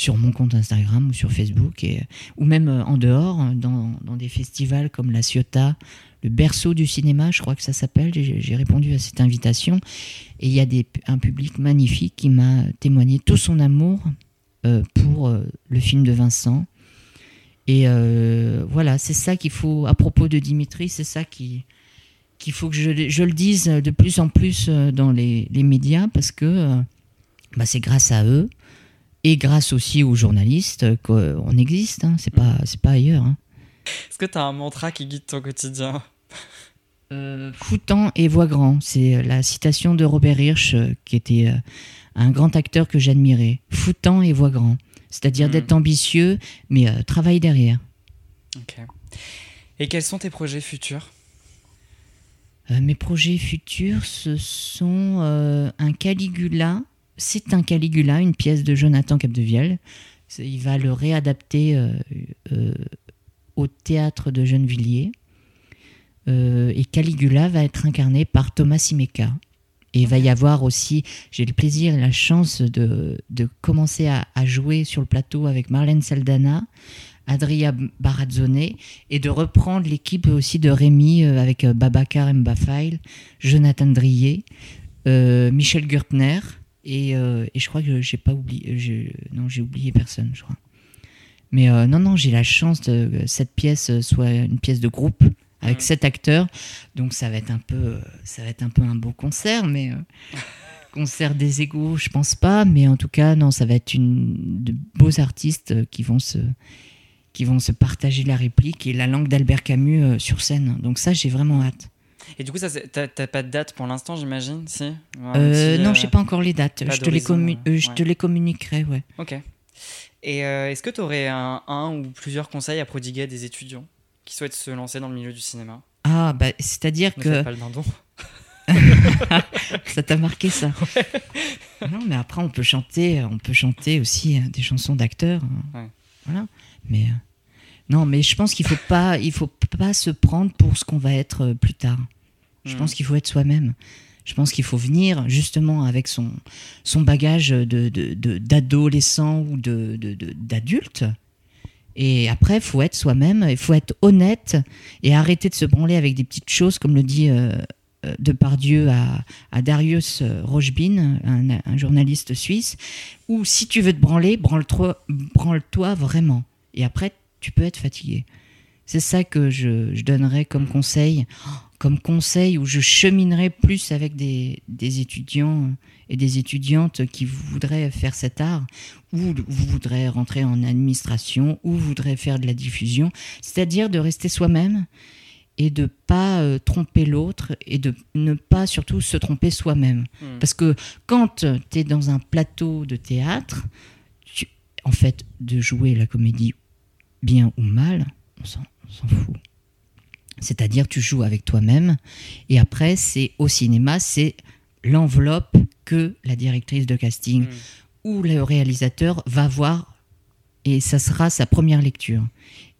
sur mon compte Instagram ou sur Facebook et, ou même euh, en dehors euh, dans, dans des festivals comme la Ciotat, le berceau du cinéma, je crois que ça s'appelle. J'ai répondu à cette invitation et il y a des, un public magnifique qui m'a témoigné tout son amour euh, pour le film de Vincent. Et voilà, c'est ça qu'il faut, à propos de Dimitri, c'est ça qui, qu'il faut que je, je le dise de plus en plus dans les, les médias parce que bah, c'est grâce à eux et grâce aussi aux journalistes euh, qu'on existe. Hein, c'est pas, c'est pas ailleurs. Hein. Est-ce que tu as un mantra qui guide ton quotidien? Euh, Foutant et voix grand, c'est la citation de Robert Hirsch euh, qui était euh, un grand acteur que j'admirais. Foutant et voix grand, c'est-à-dire Mm. d'être ambitieux mais euh, travaille derrière. Ok. Et quels sont tes projets futurs? Euh, mes projets futurs, ce sont euh, un Caligula. C'est un Caligula, une pièce de Jonathan Capdevielle. Il va le réadapter euh, euh, au théâtre de Gennevilliers. Euh, et Caligula va être incarné par Thomas Simeka. Et il va y avoir aussi, j'ai le plaisir et la chance de, de commencer à, à jouer sur le plateau avec Marlène Saldana, Adria Barazzone, et de reprendre l'équipe aussi de Rémi avec Babacar Mbafail, Jonathan Drier, Michel Gürtner, et, euh, et je crois que j'ai pas oublié, je- non j'ai oublié personne, je crois. Mais euh, non, non, j'ai la chance de, que cette pièce soit une pièce de groupe avec Mhm. sept acteurs, donc ça va être un peu, ça va être un peu un beau concert, mais euh, concert des égaux, je pense pas, mais en tout cas, non, ça va être une de beaux artistes qui vont se, qui vont se partager la réplique et la langue d'Albert Camus sur scène. Donc ça, j'ai vraiment hâte. Et du coup, ça, t'as pas de date pour l'instant, j'imagine Si? Euh, petit, non, euh, je sais pas encore les dates. Je te les, commu- euh, euh, je te les communiquerai, ouais. Ok. Et euh, est-ce que tu aurais un, un ou plusieurs conseils à prodiguer à des étudiants qui souhaitent se lancer dans le milieu du cinéma? Ah, bah, c'est-à-dire que pas le dindon. ça t'a marqué ça? Non, mais après on peut chanter, on peut chanter aussi euh, des chansons d'acteurs. hein. Ouais. Voilà. Mais euh, non, mais je pense qu'il faut pas, il faut pas se prendre pour ce qu'on va être euh, plus tard. Je Mhm. pense qu'il faut être soi-même. Je pense qu'il faut venir justement avec son, son bagage de, de- de- d'adolescent ou de, de- d'adulte. Et après, il faut être soi-même, il faut être honnête et arrêter de se branler avec des petites choses, comme le dit euh, euh, Depardieu à, à Darius euh, Rochbin, un, un journaliste suisse, où si tu veux te branler, branle-toi, branle-toi vraiment. Et après, tu peux être fatigué. C'est ça que je, je donnerais comme conseil, comme conseil où je cheminerais plus avec des, des étudiants et des étudiantes qui voudraient faire cet art, ou voudraient rentrer en administration, ou voudraient faire de la diffusion. C'est-à-dire de rester soi-même et de pas euh, tromper l'autre et de ne pas surtout se tromper soi-même. Hmm. Parce que quand tu es dans un plateau de théâtre, tu- en fait, de jouer la comédie bien ou mal, on s'en fout. C'est-à-dire tu joues avec toi-même et après c'est au cinéma, c'est l'enveloppe que la directrice de casting Hmm. ou le réalisateur va voir et ça sera sa première lecture.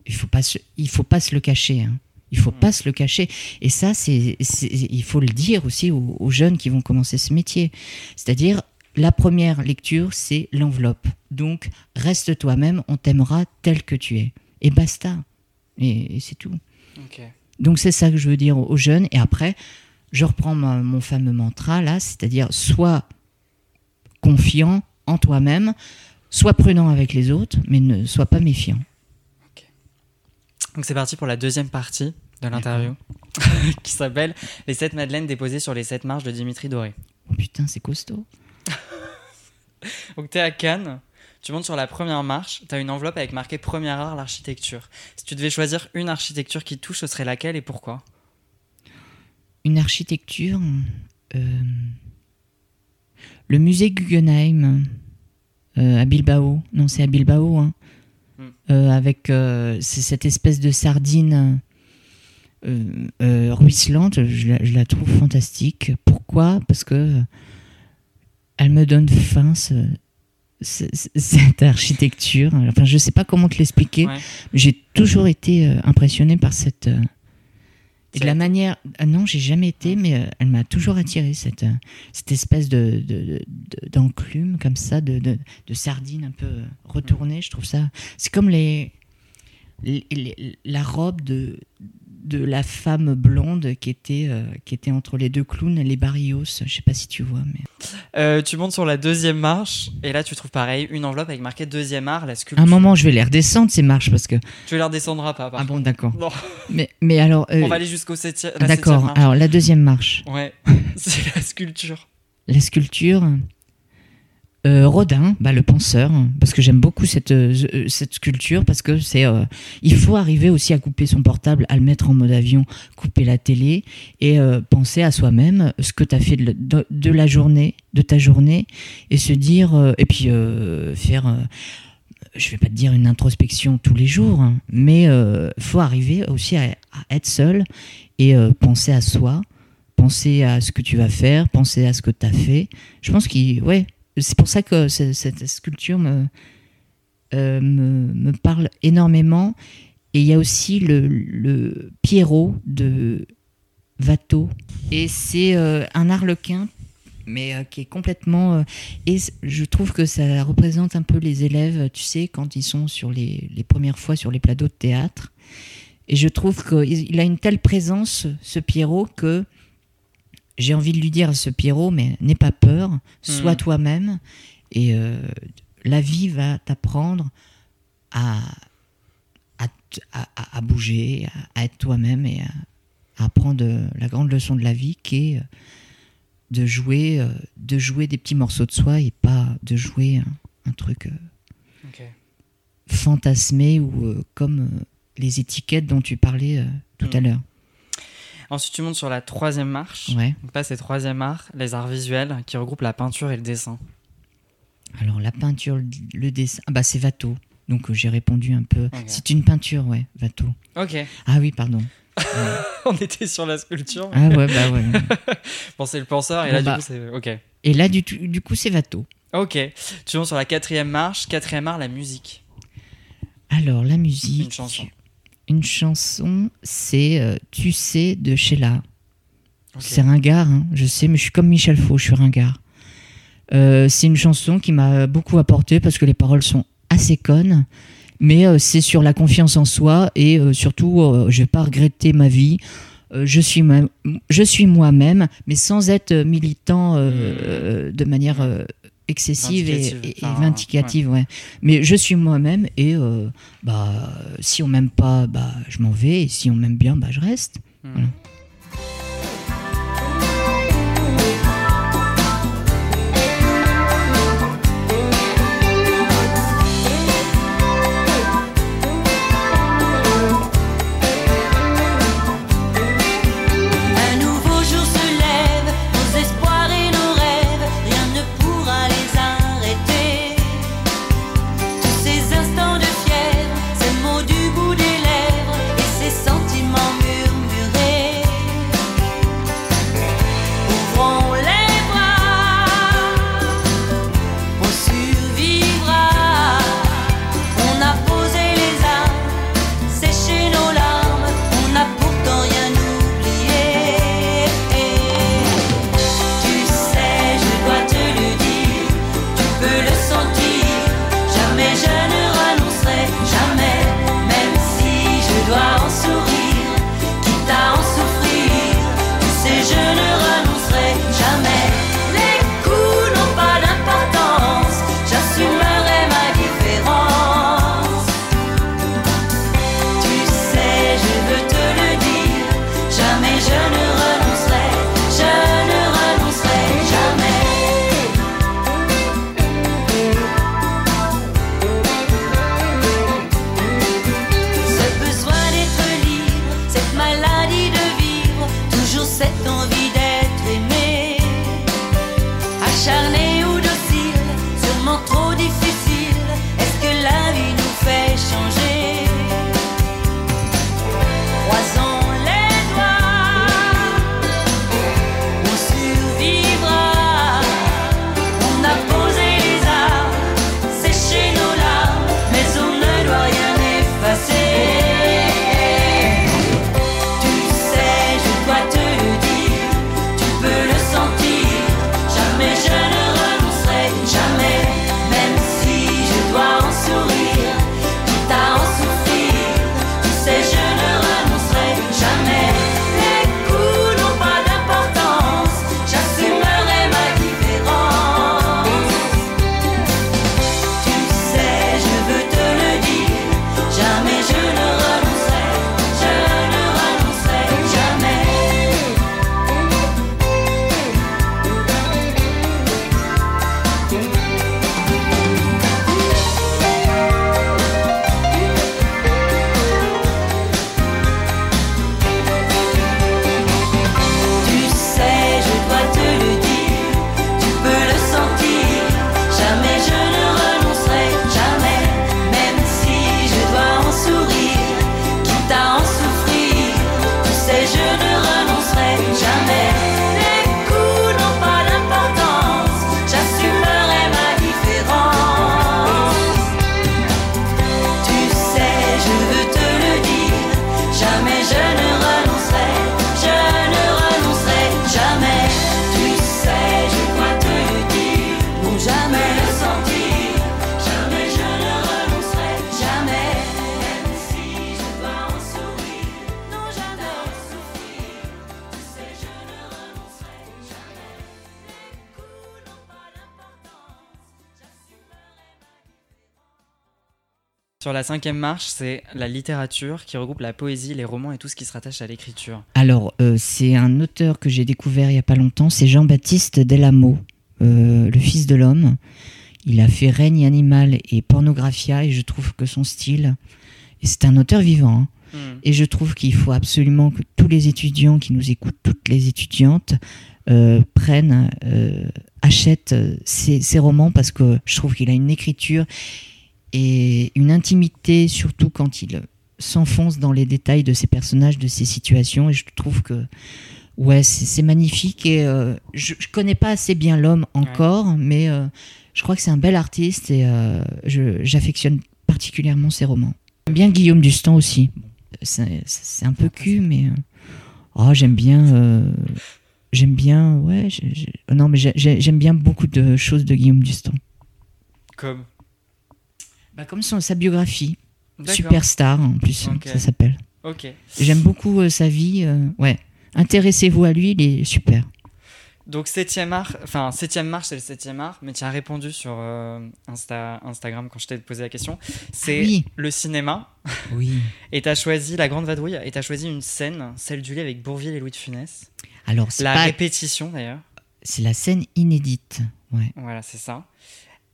Il faut pas se, il faut pas se le cacher. hein. Il faut pas se le cacher. Et ça, c'est, c'est- il faut le dire aussi aux, aux jeunes qui vont commencer ce métier. C'est-à-dire, la première lecture, c'est l'enveloppe. Donc, reste toi-même, on t'aimera tel que tu es. Et basta. Et, et c'est tout. Donc c'est ça que je veux dire aux jeunes. Et après, je reprends ma- mon fameux mantra là, c'est-à-dire sois confiant en toi-même, sois prudent avec les autres, mais ne sois pas méfiant. Donc c'est parti pour la deuxième partie de l'interview qui s'appelle Les 7 madeleines déposées sur les 7 marches de Dimitri Doré. Oh putain, c'est costaud. Donc tu es à Cannes, tu montes sur la première marche, tu as une enveloppe avec marqué Premier art, l'architecture. Si tu devais choisir une architecture qui touche, ce serait laquelle et pourquoi? Une architecture. euh, le musée Guggenheim euh, à Bilbao. Non, c'est à Bilbao. hein. Hmm. Euh, avec cette espèce de sardine ruisselante. Je la, je la trouve fantastique. Pourquoi? Parce que elle me donne faim, ce- ce- ce- cette architecture. Enfin, je sais pas comment te l'expliquer. Ouais. J'ai toujours été euh, impressionné par cette. euh, et de la manière. ah non, j'ai jamais été, mais euh, elle m'a toujours attiré, cette, cette espèce de, de- de- de- d'enclume, comme ça, de, de, de sardine un peu retournée. Je trouve ça. C'est comme les, les- les- la robe de, de la femme blonde qui était, euh, qui était entre les deux clowns, les Barrios. Je sais pas si tu vois, mais. Euh, Tu montes sur la deuxième marche et là tu trouves pareil une enveloppe avec marqué Deuxième art, la À sculpture. un moment, je vais les redescendre, ces marches, parce que. Tu les redescendras pas. Par Ah bon, d'accord. Mais, mais alors. euh, on va aller jusqu'au septième. D'accord. Alors, la deuxième marche. Ouais, c'est la sculpture. La sculpture. Euh, Rodin, bah, le penseur, parce que j'aime beaucoup cette, euh, cette sculpture, parce que c'est, euh, il faut arriver aussi à couper son portable, à le mettre en mode avion, couper la télé et euh, penser à soi-même ce que tu as fait de, la journée, de ta journée, et se dire, euh, et puis euh, faire, euh, je vais pas te dire une introspection tous les jours, hein, mais euh, faut arriver aussi à, à être seul et euh, penser à soi, penser à ce que tu vas faire, penser à ce que tu as fait. Je pense que ouais, c'est pour ça que ce- cette sculpture me, euh, me, me parle énormément. Et il y a aussi le, Pierrot de Watteau. Et c'est euh, un arlequin, mais euh, qui est complètement. et je trouve que ça représente un peu les élèves, tu sais, quand ils sont sur les, les premières fois sur les plateaux de théâtre. Et je trouve qu'il il a une telle présence, ce Pierrot, que j'ai envie de lui dire à ce Pierrot, mais n'aie pas peur, sois Mhm. toi-même, et euh, la vie va t'apprendre à, à, à- bouger, à, à être toi-même et à, apprendre euh, la grande leçon de la vie qui est euh, de jouer, de jouer des petits morceaux de soi et pas de jouer un, un truc fantasmé ou comme les étiquettes dont tu parlais tout à Mhm. l'heure. Ensuite, tu montes sur la troisième marche. Ouais. Donc là, c'est troisième art, les arts visuels, qui regroupent la peinture et le dessin. Alors la peinture, le- dessin, ah bah c'est Watteau. Donc euh, j'ai répondu un peu. Ok. C'est une peinture, ouais, Watteau. Ok. Ah oui, pardon. On était sur la sculpture. Ah ouais, bah ouais. Bon, c'est le penseur, et là, bah. du coup, c'est. Ok. Et là, du, du coup, c'est Watteau. Ok. Tu montes sur la quatrième marche. Quatrième art, la musique. Alors la musique. Une chanson. Une chanson, c'est euh, Tu sais de Sheila. C'est ringard, hein, je sais, mais je suis comme Michel Faux, je suis ringard. Euh, c'est une chanson qui m'a beaucoup apporté parce que les paroles sont assez connes, mais euh, c'est sur la confiance en soi et euh, surtout, je vais pas regretter ma vie. Je suis moi- je suis moi-même, mais sans être militant euh, de manière excessive et, Vindicative, et- et enfin, vindicative, ouais. Mais je suis moi-même et euh, bah si on m'aime pas, bah je m'en vais et si on m'aime bien, bah je reste. Hmm. Voilà. La cinquième marche, c'est la littérature qui regroupe la poésie, les romans et tout ce qui se rattache à l'écriture. Alors, euh, c'est un auteur que j'ai découvert il y a pas longtemps, c'est Jean-Baptiste Delamo, euh, le fils de l'homme. Il a fait Règne animal et Pornographia et je trouve que son style, et c'est un auteur vivant, hein, Hmm. et je trouve qu'il faut absolument que tous les étudiants qui nous écoutent, toutes les étudiantes, euh, prennent, achètent ces, ces romans parce que je trouve qu'il a une écriture et une intimité, surtout quand il s'enfonce dans les détails de ses personnages, de ses situations. Et je trouve que ouais, c'est magnifique. Et euh, je, je connais pas assez bien l'homme encore, mais euh, je crois que c'est un bel artiste et euh, j'affectionne particulièrement ses romans. J'aime bien Guillaume Dustan aussi. C'est un peu cul, mais oh, j'aime bien. J'aime bien, ouais, non, mais j'ai- j'ai- j'aime bien beaucoup de choses de Guillaume Dustan. Comme? Bah, comme son, sa biographie. Superstar en plus, Ok. ça s'appelle. Ok. J'aime beaucoup euh, sa vie. euh, ouais. Intéressez-vous à lui, il est super. Donc septième art, enfin septième marche c'est le septième art, mais tu as répondu sur euh, Insta, Instagram quand je t'ai posé la question. C'est Ah oui. le cinéma Oui. et tu as choisi la grande vadrouille et tu as choisi une scène, celle du lit avec Bourville et Louis de Funès. Alors, c'est La pas- répétition d'ailleurs. c'est la scène inédite. Ouais. Voilà, c'est ça.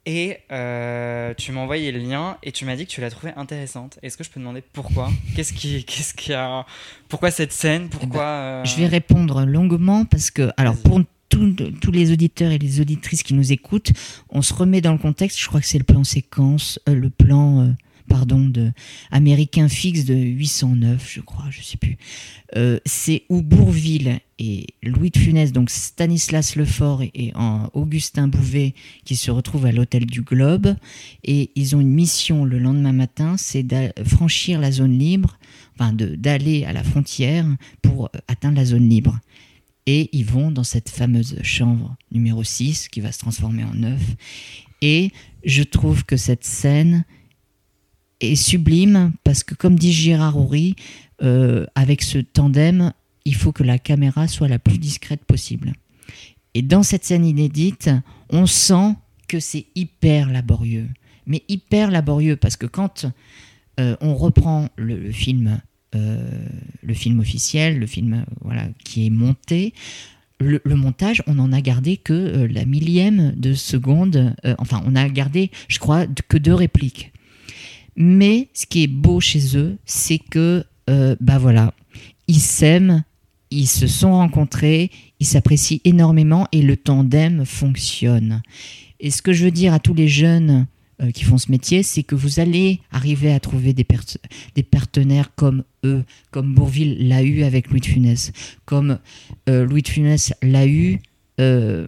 Et euh, tu m'as envoyé le lien et tu m'as dit que tu l'as trouvée intéressante. Est-ce que je peux demander pourquoi? Qu'est-ce qui, qu'est-ce qui a, pourquoi cette scène? Pourquoi euh, Je vais répondre longuement parce que, alors, pour tous- les auditeurs et les auditrices qui nous écoutent, on se remet dans le contexte. Je crois que c'est le plan séquence, euh, le plan, pardon, de américain fixe de 809, je crois, je sais plus. Euh, c'est où Bourville et Louis de Funès, donc Stanislas Lefort et, et Augustin Bouvet, qui se retrouvent à l'hôtel du Globe, et ils ont une mission le lendemain matin, c'est de franchir la zone libre, enfin d'aller à la frontière pour euh, atteindre la zone libre. Et ils vont dans cette fameuse chambre numéro 6 qui va se transformer en 9. Et je trouve que cette scène est sublime parce que, comme dit Gérard Horry, euh, avec ce tandem, il faut que la caméra soit la plus discrète possible. Et dans cette scène inédite, on sent que c'est hyper laborieux. Mais hyper laborieux parce que quand euh, on reprend le, film, euh, le film officiel, le film voilà qui est monté, le, montage, on en a gardé que euh, la millième de seconde. enfin, on a gardé, je crois, que deux répliques. Mais ce qui est beau chez eux, c'est que, euh, bah voilà, ils s'aiment, ils se sont rencontrés, ils s'apprécient énormément et le tandem fonctionne. Et ce que je veux dire à tous les jeunes euh, qui font ce métier, c'est que vous allez arriver à trouver des, partenaires comme eux, comme Bourville l'a eu avec Louis de Funès, comme euh, Louis de Funès l'a eu euh,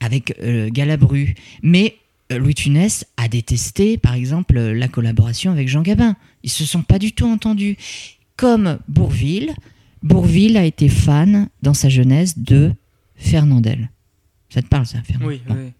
avec Galabru. Mais Louis de Funès a détesté, par exemple, euh, la collaboration avec Jean Gabin. Ils se sont pas du tout entendus. Comme Bourville, Bourville a été fan dans sa jeunesse de Fernandel. Ça te parle, ça, Fernandel? Oui, Bon. oui.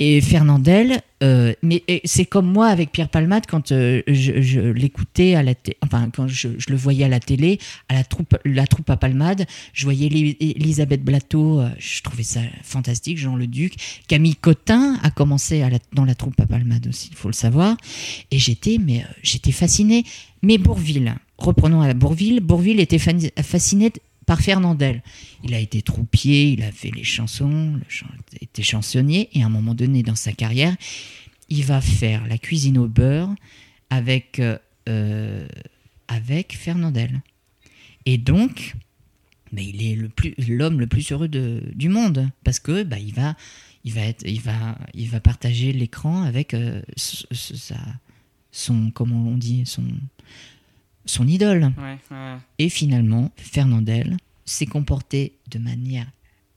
Et Fernandel, euh, mais c'est comme moi avec Pierre Palmade quand euh, je, l'écoutais à la enfin quand je, le voyais à la télé, à la troupe, la troupe à Palmade, je voyais Eli- Elisabeth Blateau, euh, je trouvais ça fantastique, Jean le Duc. Camille Cotin a commencé dans la troupe à Palmade aussi, il faut le savoir. Et j'étais, mais j'étais fasciné. Mais Bourville, reprenons à Bourville, Bourville était fasciné par Fernandel. Il a été troupier, il a fait les chansons, le chan- était chansonnier, et à un moment donné dans sa carrière, il va faire la cuisine au beurre avec, euh, euh, Fernandel. Et donc, bah, il est l'homme le plus heureux du monde parce que bah, il va il va il va il partager l'écran avec euh, son comment on dit son son idole. Ouais, ouais. Et finalement, Fernandel s'est comporté de manière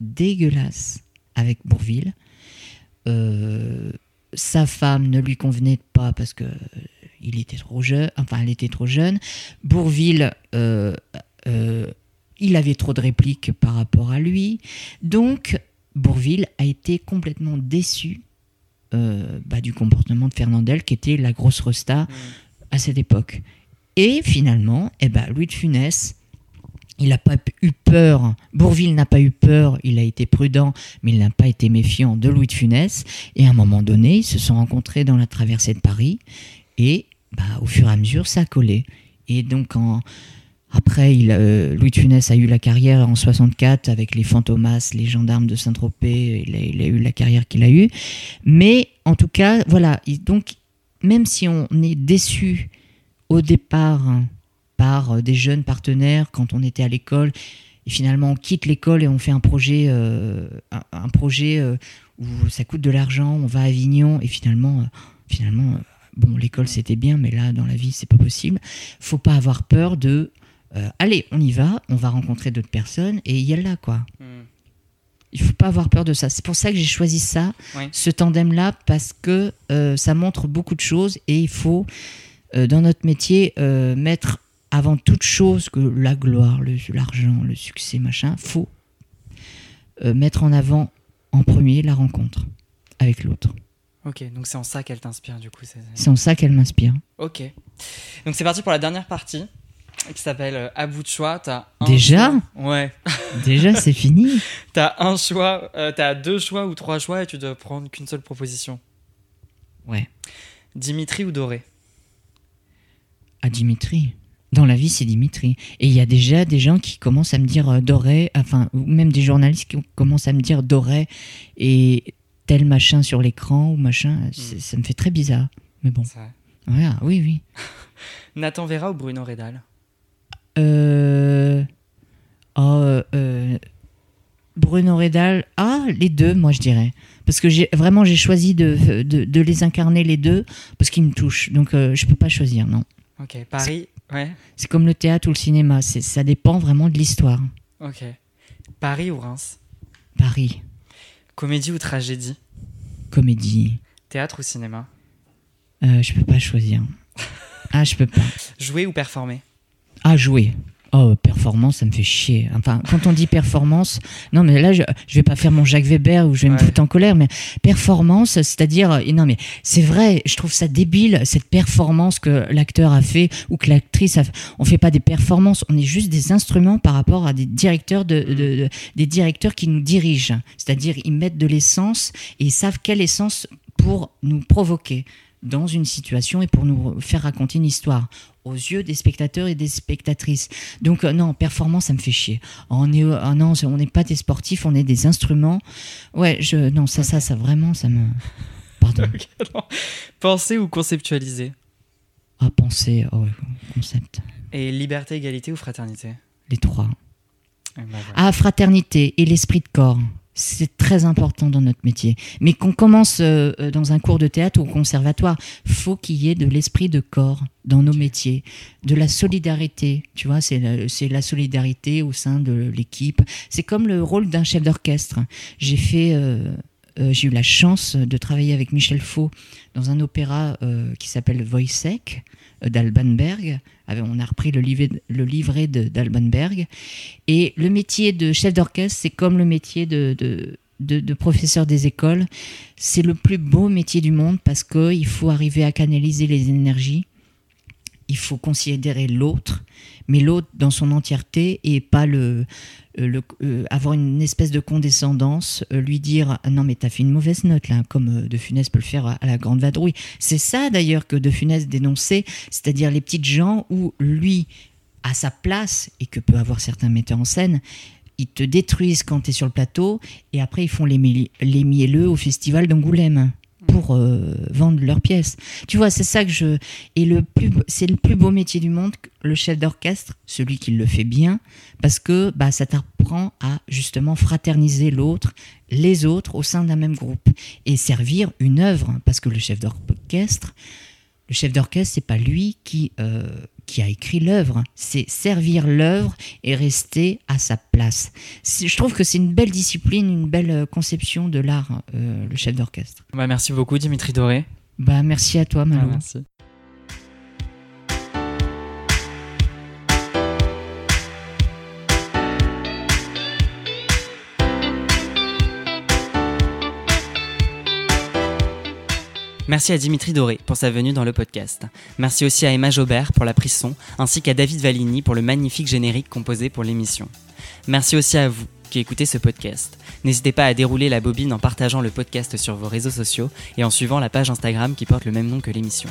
dégueulasse avec Bourville. Euh, sa femme ne lui convenait pas parce que il était trop jeune, enfin elle était trop jeune. Bourville, euh, euh, il avait trop de répliques par rapport à lui. Donc Bourville a été complètement déçu euh, bah, du comportement de Fernandel, qui était la grosse resta Mm. à cette époque. Et finalement, eh ben, Louis de Funès, il n'a pas eu peur. Bourville n'a pas eu peur, il a été prudent, mais il n'a pas été méfiant de Louis de Funès. Et à un moment donné, ils se sont rencontrés dans la traversée de Paris et bah, au fur et à mesure, ça a collé. Et donc, en, après, euh, Louis de Funès a eu la carrière en 64 avec les Fantomas, les gendarmes de Saint-Tropez. Il, a- il a eu la carrière qu'il a eue. Mais en tout cas, voilà. Il- donc, même si on est déçu au départ hein, par euh, des jeunes partenaires quand on était à l'école, et finalement on quitte l'école et on fait un projet, euh, un, un projet euh, où ça coûte de l'argent, on va à Avignon et finalement, euh, finalement, bon, l'école c'était bien, mais là dans la vie c'est pas possible. Faut pas avoir peur de, allez, on y va, on va rencontrer d'autres personnes et y a là quoi. Il faut pas avoir peur de ça. C'est pour ça que j'ai choisi ça, ce tandem-là, parce que ça montre beaucoup de choses et il faut, dans notre métier, euh, mettre avant toute chose que la gloire, l'argent, le, succès, machin, faut euh, mettre en avant en premier la rencontre avec l'autre. Ok, donc c'est en ça qu'elle t'inspire du coup. c'est- C'est en ça qu'elle m'inspire. Ok. Donc c'est parti pour la dernière partie qui s'appelle euh, À bout de choix. T'as un Déjà? choix. Ouais. Déjà, c'est fini. T'as un choix, euh, t'as deux choix ou trois choix et tu dois prendre qu'une seule proposition. Ouais. Dimitri ou Doré? À Dimitri. Dans la vie, c'est Dimitri. Et il y a déjà des gens qui commencent à me dire euh, Doré, enfin, ou même des journalistes qui commencent à me dire Doré et tel machin sur l'écran ou machin. c'est- Ça me fait très bizarre. Mais bon, Ça- voilà, oui, oui. Nathan Vera ou Bruno Redal? Euh... oh, euh, euh, Bruno Redal, ah, les deux, moi je dirais. Parce que vraiment j'ai choisi de, de, de les incarner les deux parce qu'ils me touchent. Donc euh, je peux pas choisir, non. Ok. Paris Ouais. C'est comme le théâtre ou le cinéma, ça dépend vraiment de l'histoire. Ok. Paris ou Reims? Paris, Comédie ou tragédie? Comédie, Théâtre ou cinéma? Euh, je peux pas choisir. Ah, je peux pas. Jouer ou performer? Ah, jouer. Oh, performance, ça me fait chier. Enfin, quand on dit performance, non, mais là, je, je vais pas faire mon Jacques Weber ou je vais me foutre en colère, mais performance, c'est-à-dire, euh, non, mais c'est vrai, je trouve ça débile, cette performance que l'acteur a fait ou que l'actrice a fait. On fait pas des performances, on est juste des instruments par rapport à des directeurs, de, de- de- des directeurs qui nous dirigent. C'est-à-dire, ils mettent de l'essence et ils savent quelle essence pour nous provoquer dans une situation et pour nous faire raconter une histoire aux yeux des spectateurs et des spectatrices. Donc euh, non, performance, ça me fait chier. On est, ah non, on n'est pas des sportifs, on est des instruments. Ouais, je, non, ça, ça, ça vraiment, ça me. Pardon. Penser ou conceptualiser? À penser, oh, ouais, concept. Et liberté, égalité ou fraternité? Les trois. Eh ben voilà. Ah, fraternité et l'esprit de corps. C'est très important dans notre métier. Mais qu'on commence euh, euh, dans un cours de théâtre ou au conservatoire, faut qu'il y ait de l'esprit de corps dans nos métiers, de la solidarité. Tu vois, c'est la, c'est la solidarité au sein de l'équipe. C'est comme le rôle d'un chef d'orchestre. J'ai fait, euh, euh, j'ai eu la chance de travailler avec Michel Faux dans un opéra euh, qui s'appelle Wojciech euh, d'Alban Berg. Avec- On a repris le livret, le livret de- d'Alban Berg. Et le métier de chef d'orchestre, c'est comme le métier de, professeur des écoles. C'est le plus beau métier du monde parce qu'il faut arriver à canaliser les énergies. Il faut considérer l'autre, mais l'autre dans son entièreté et pas le, euh, euh, avoir une espèce de condescendance, euh, lui dire non mais t'as fait une mauvaise note là, comme euh, De Funès peut le faire à, la grande vadrouille. C'est ça d'ailleurs que De Funès dénonçait, c'est-à-dire les petites gens où lui à sa place et que peut avoir certains metteurs en scène, ils te détruisent quand tu es sur le plateau et après ils font les, les mielleux au festival d'Angoulême pour euh, vendre leurs pièces. Tu vois, c'est ça que je et le plus c'est le plus beau métier du monde, le chef d'orchestre, celui qui le fait bien parce que bah ça t'apprend à justement fraterniser l'autre, les autres au sein d'un même groupe et servir une œuvre parce que le chef d'orchestre le chef d'orchestre, c'est pas lui qui, euh, qui a écrit l'œuvre, c'est servir l'œuvre et rester à sa place. Je trouve que c'est une belle discipline, une belle euh, conception de l'art, euh, le chef d'orchestre. Bah, merci beaucoup, Dimitri Doré. Bah, merci à toi, Ah, Malou. merci. Merci à Dimitri Doré pour sa venue dans le podcast. Merci aussi à Emma Jobert pour la prise son, ainsi qu'à David Valigny pour le magnifique générique composé pour l'émission. Merci aussi à vous qui écoutez ce podcast. N'hésitez pas à dérouler la bobine en partageant le podcast sur vos réseaux sociaux et en suivant la page Instagram qui porte le même nom que l'émission.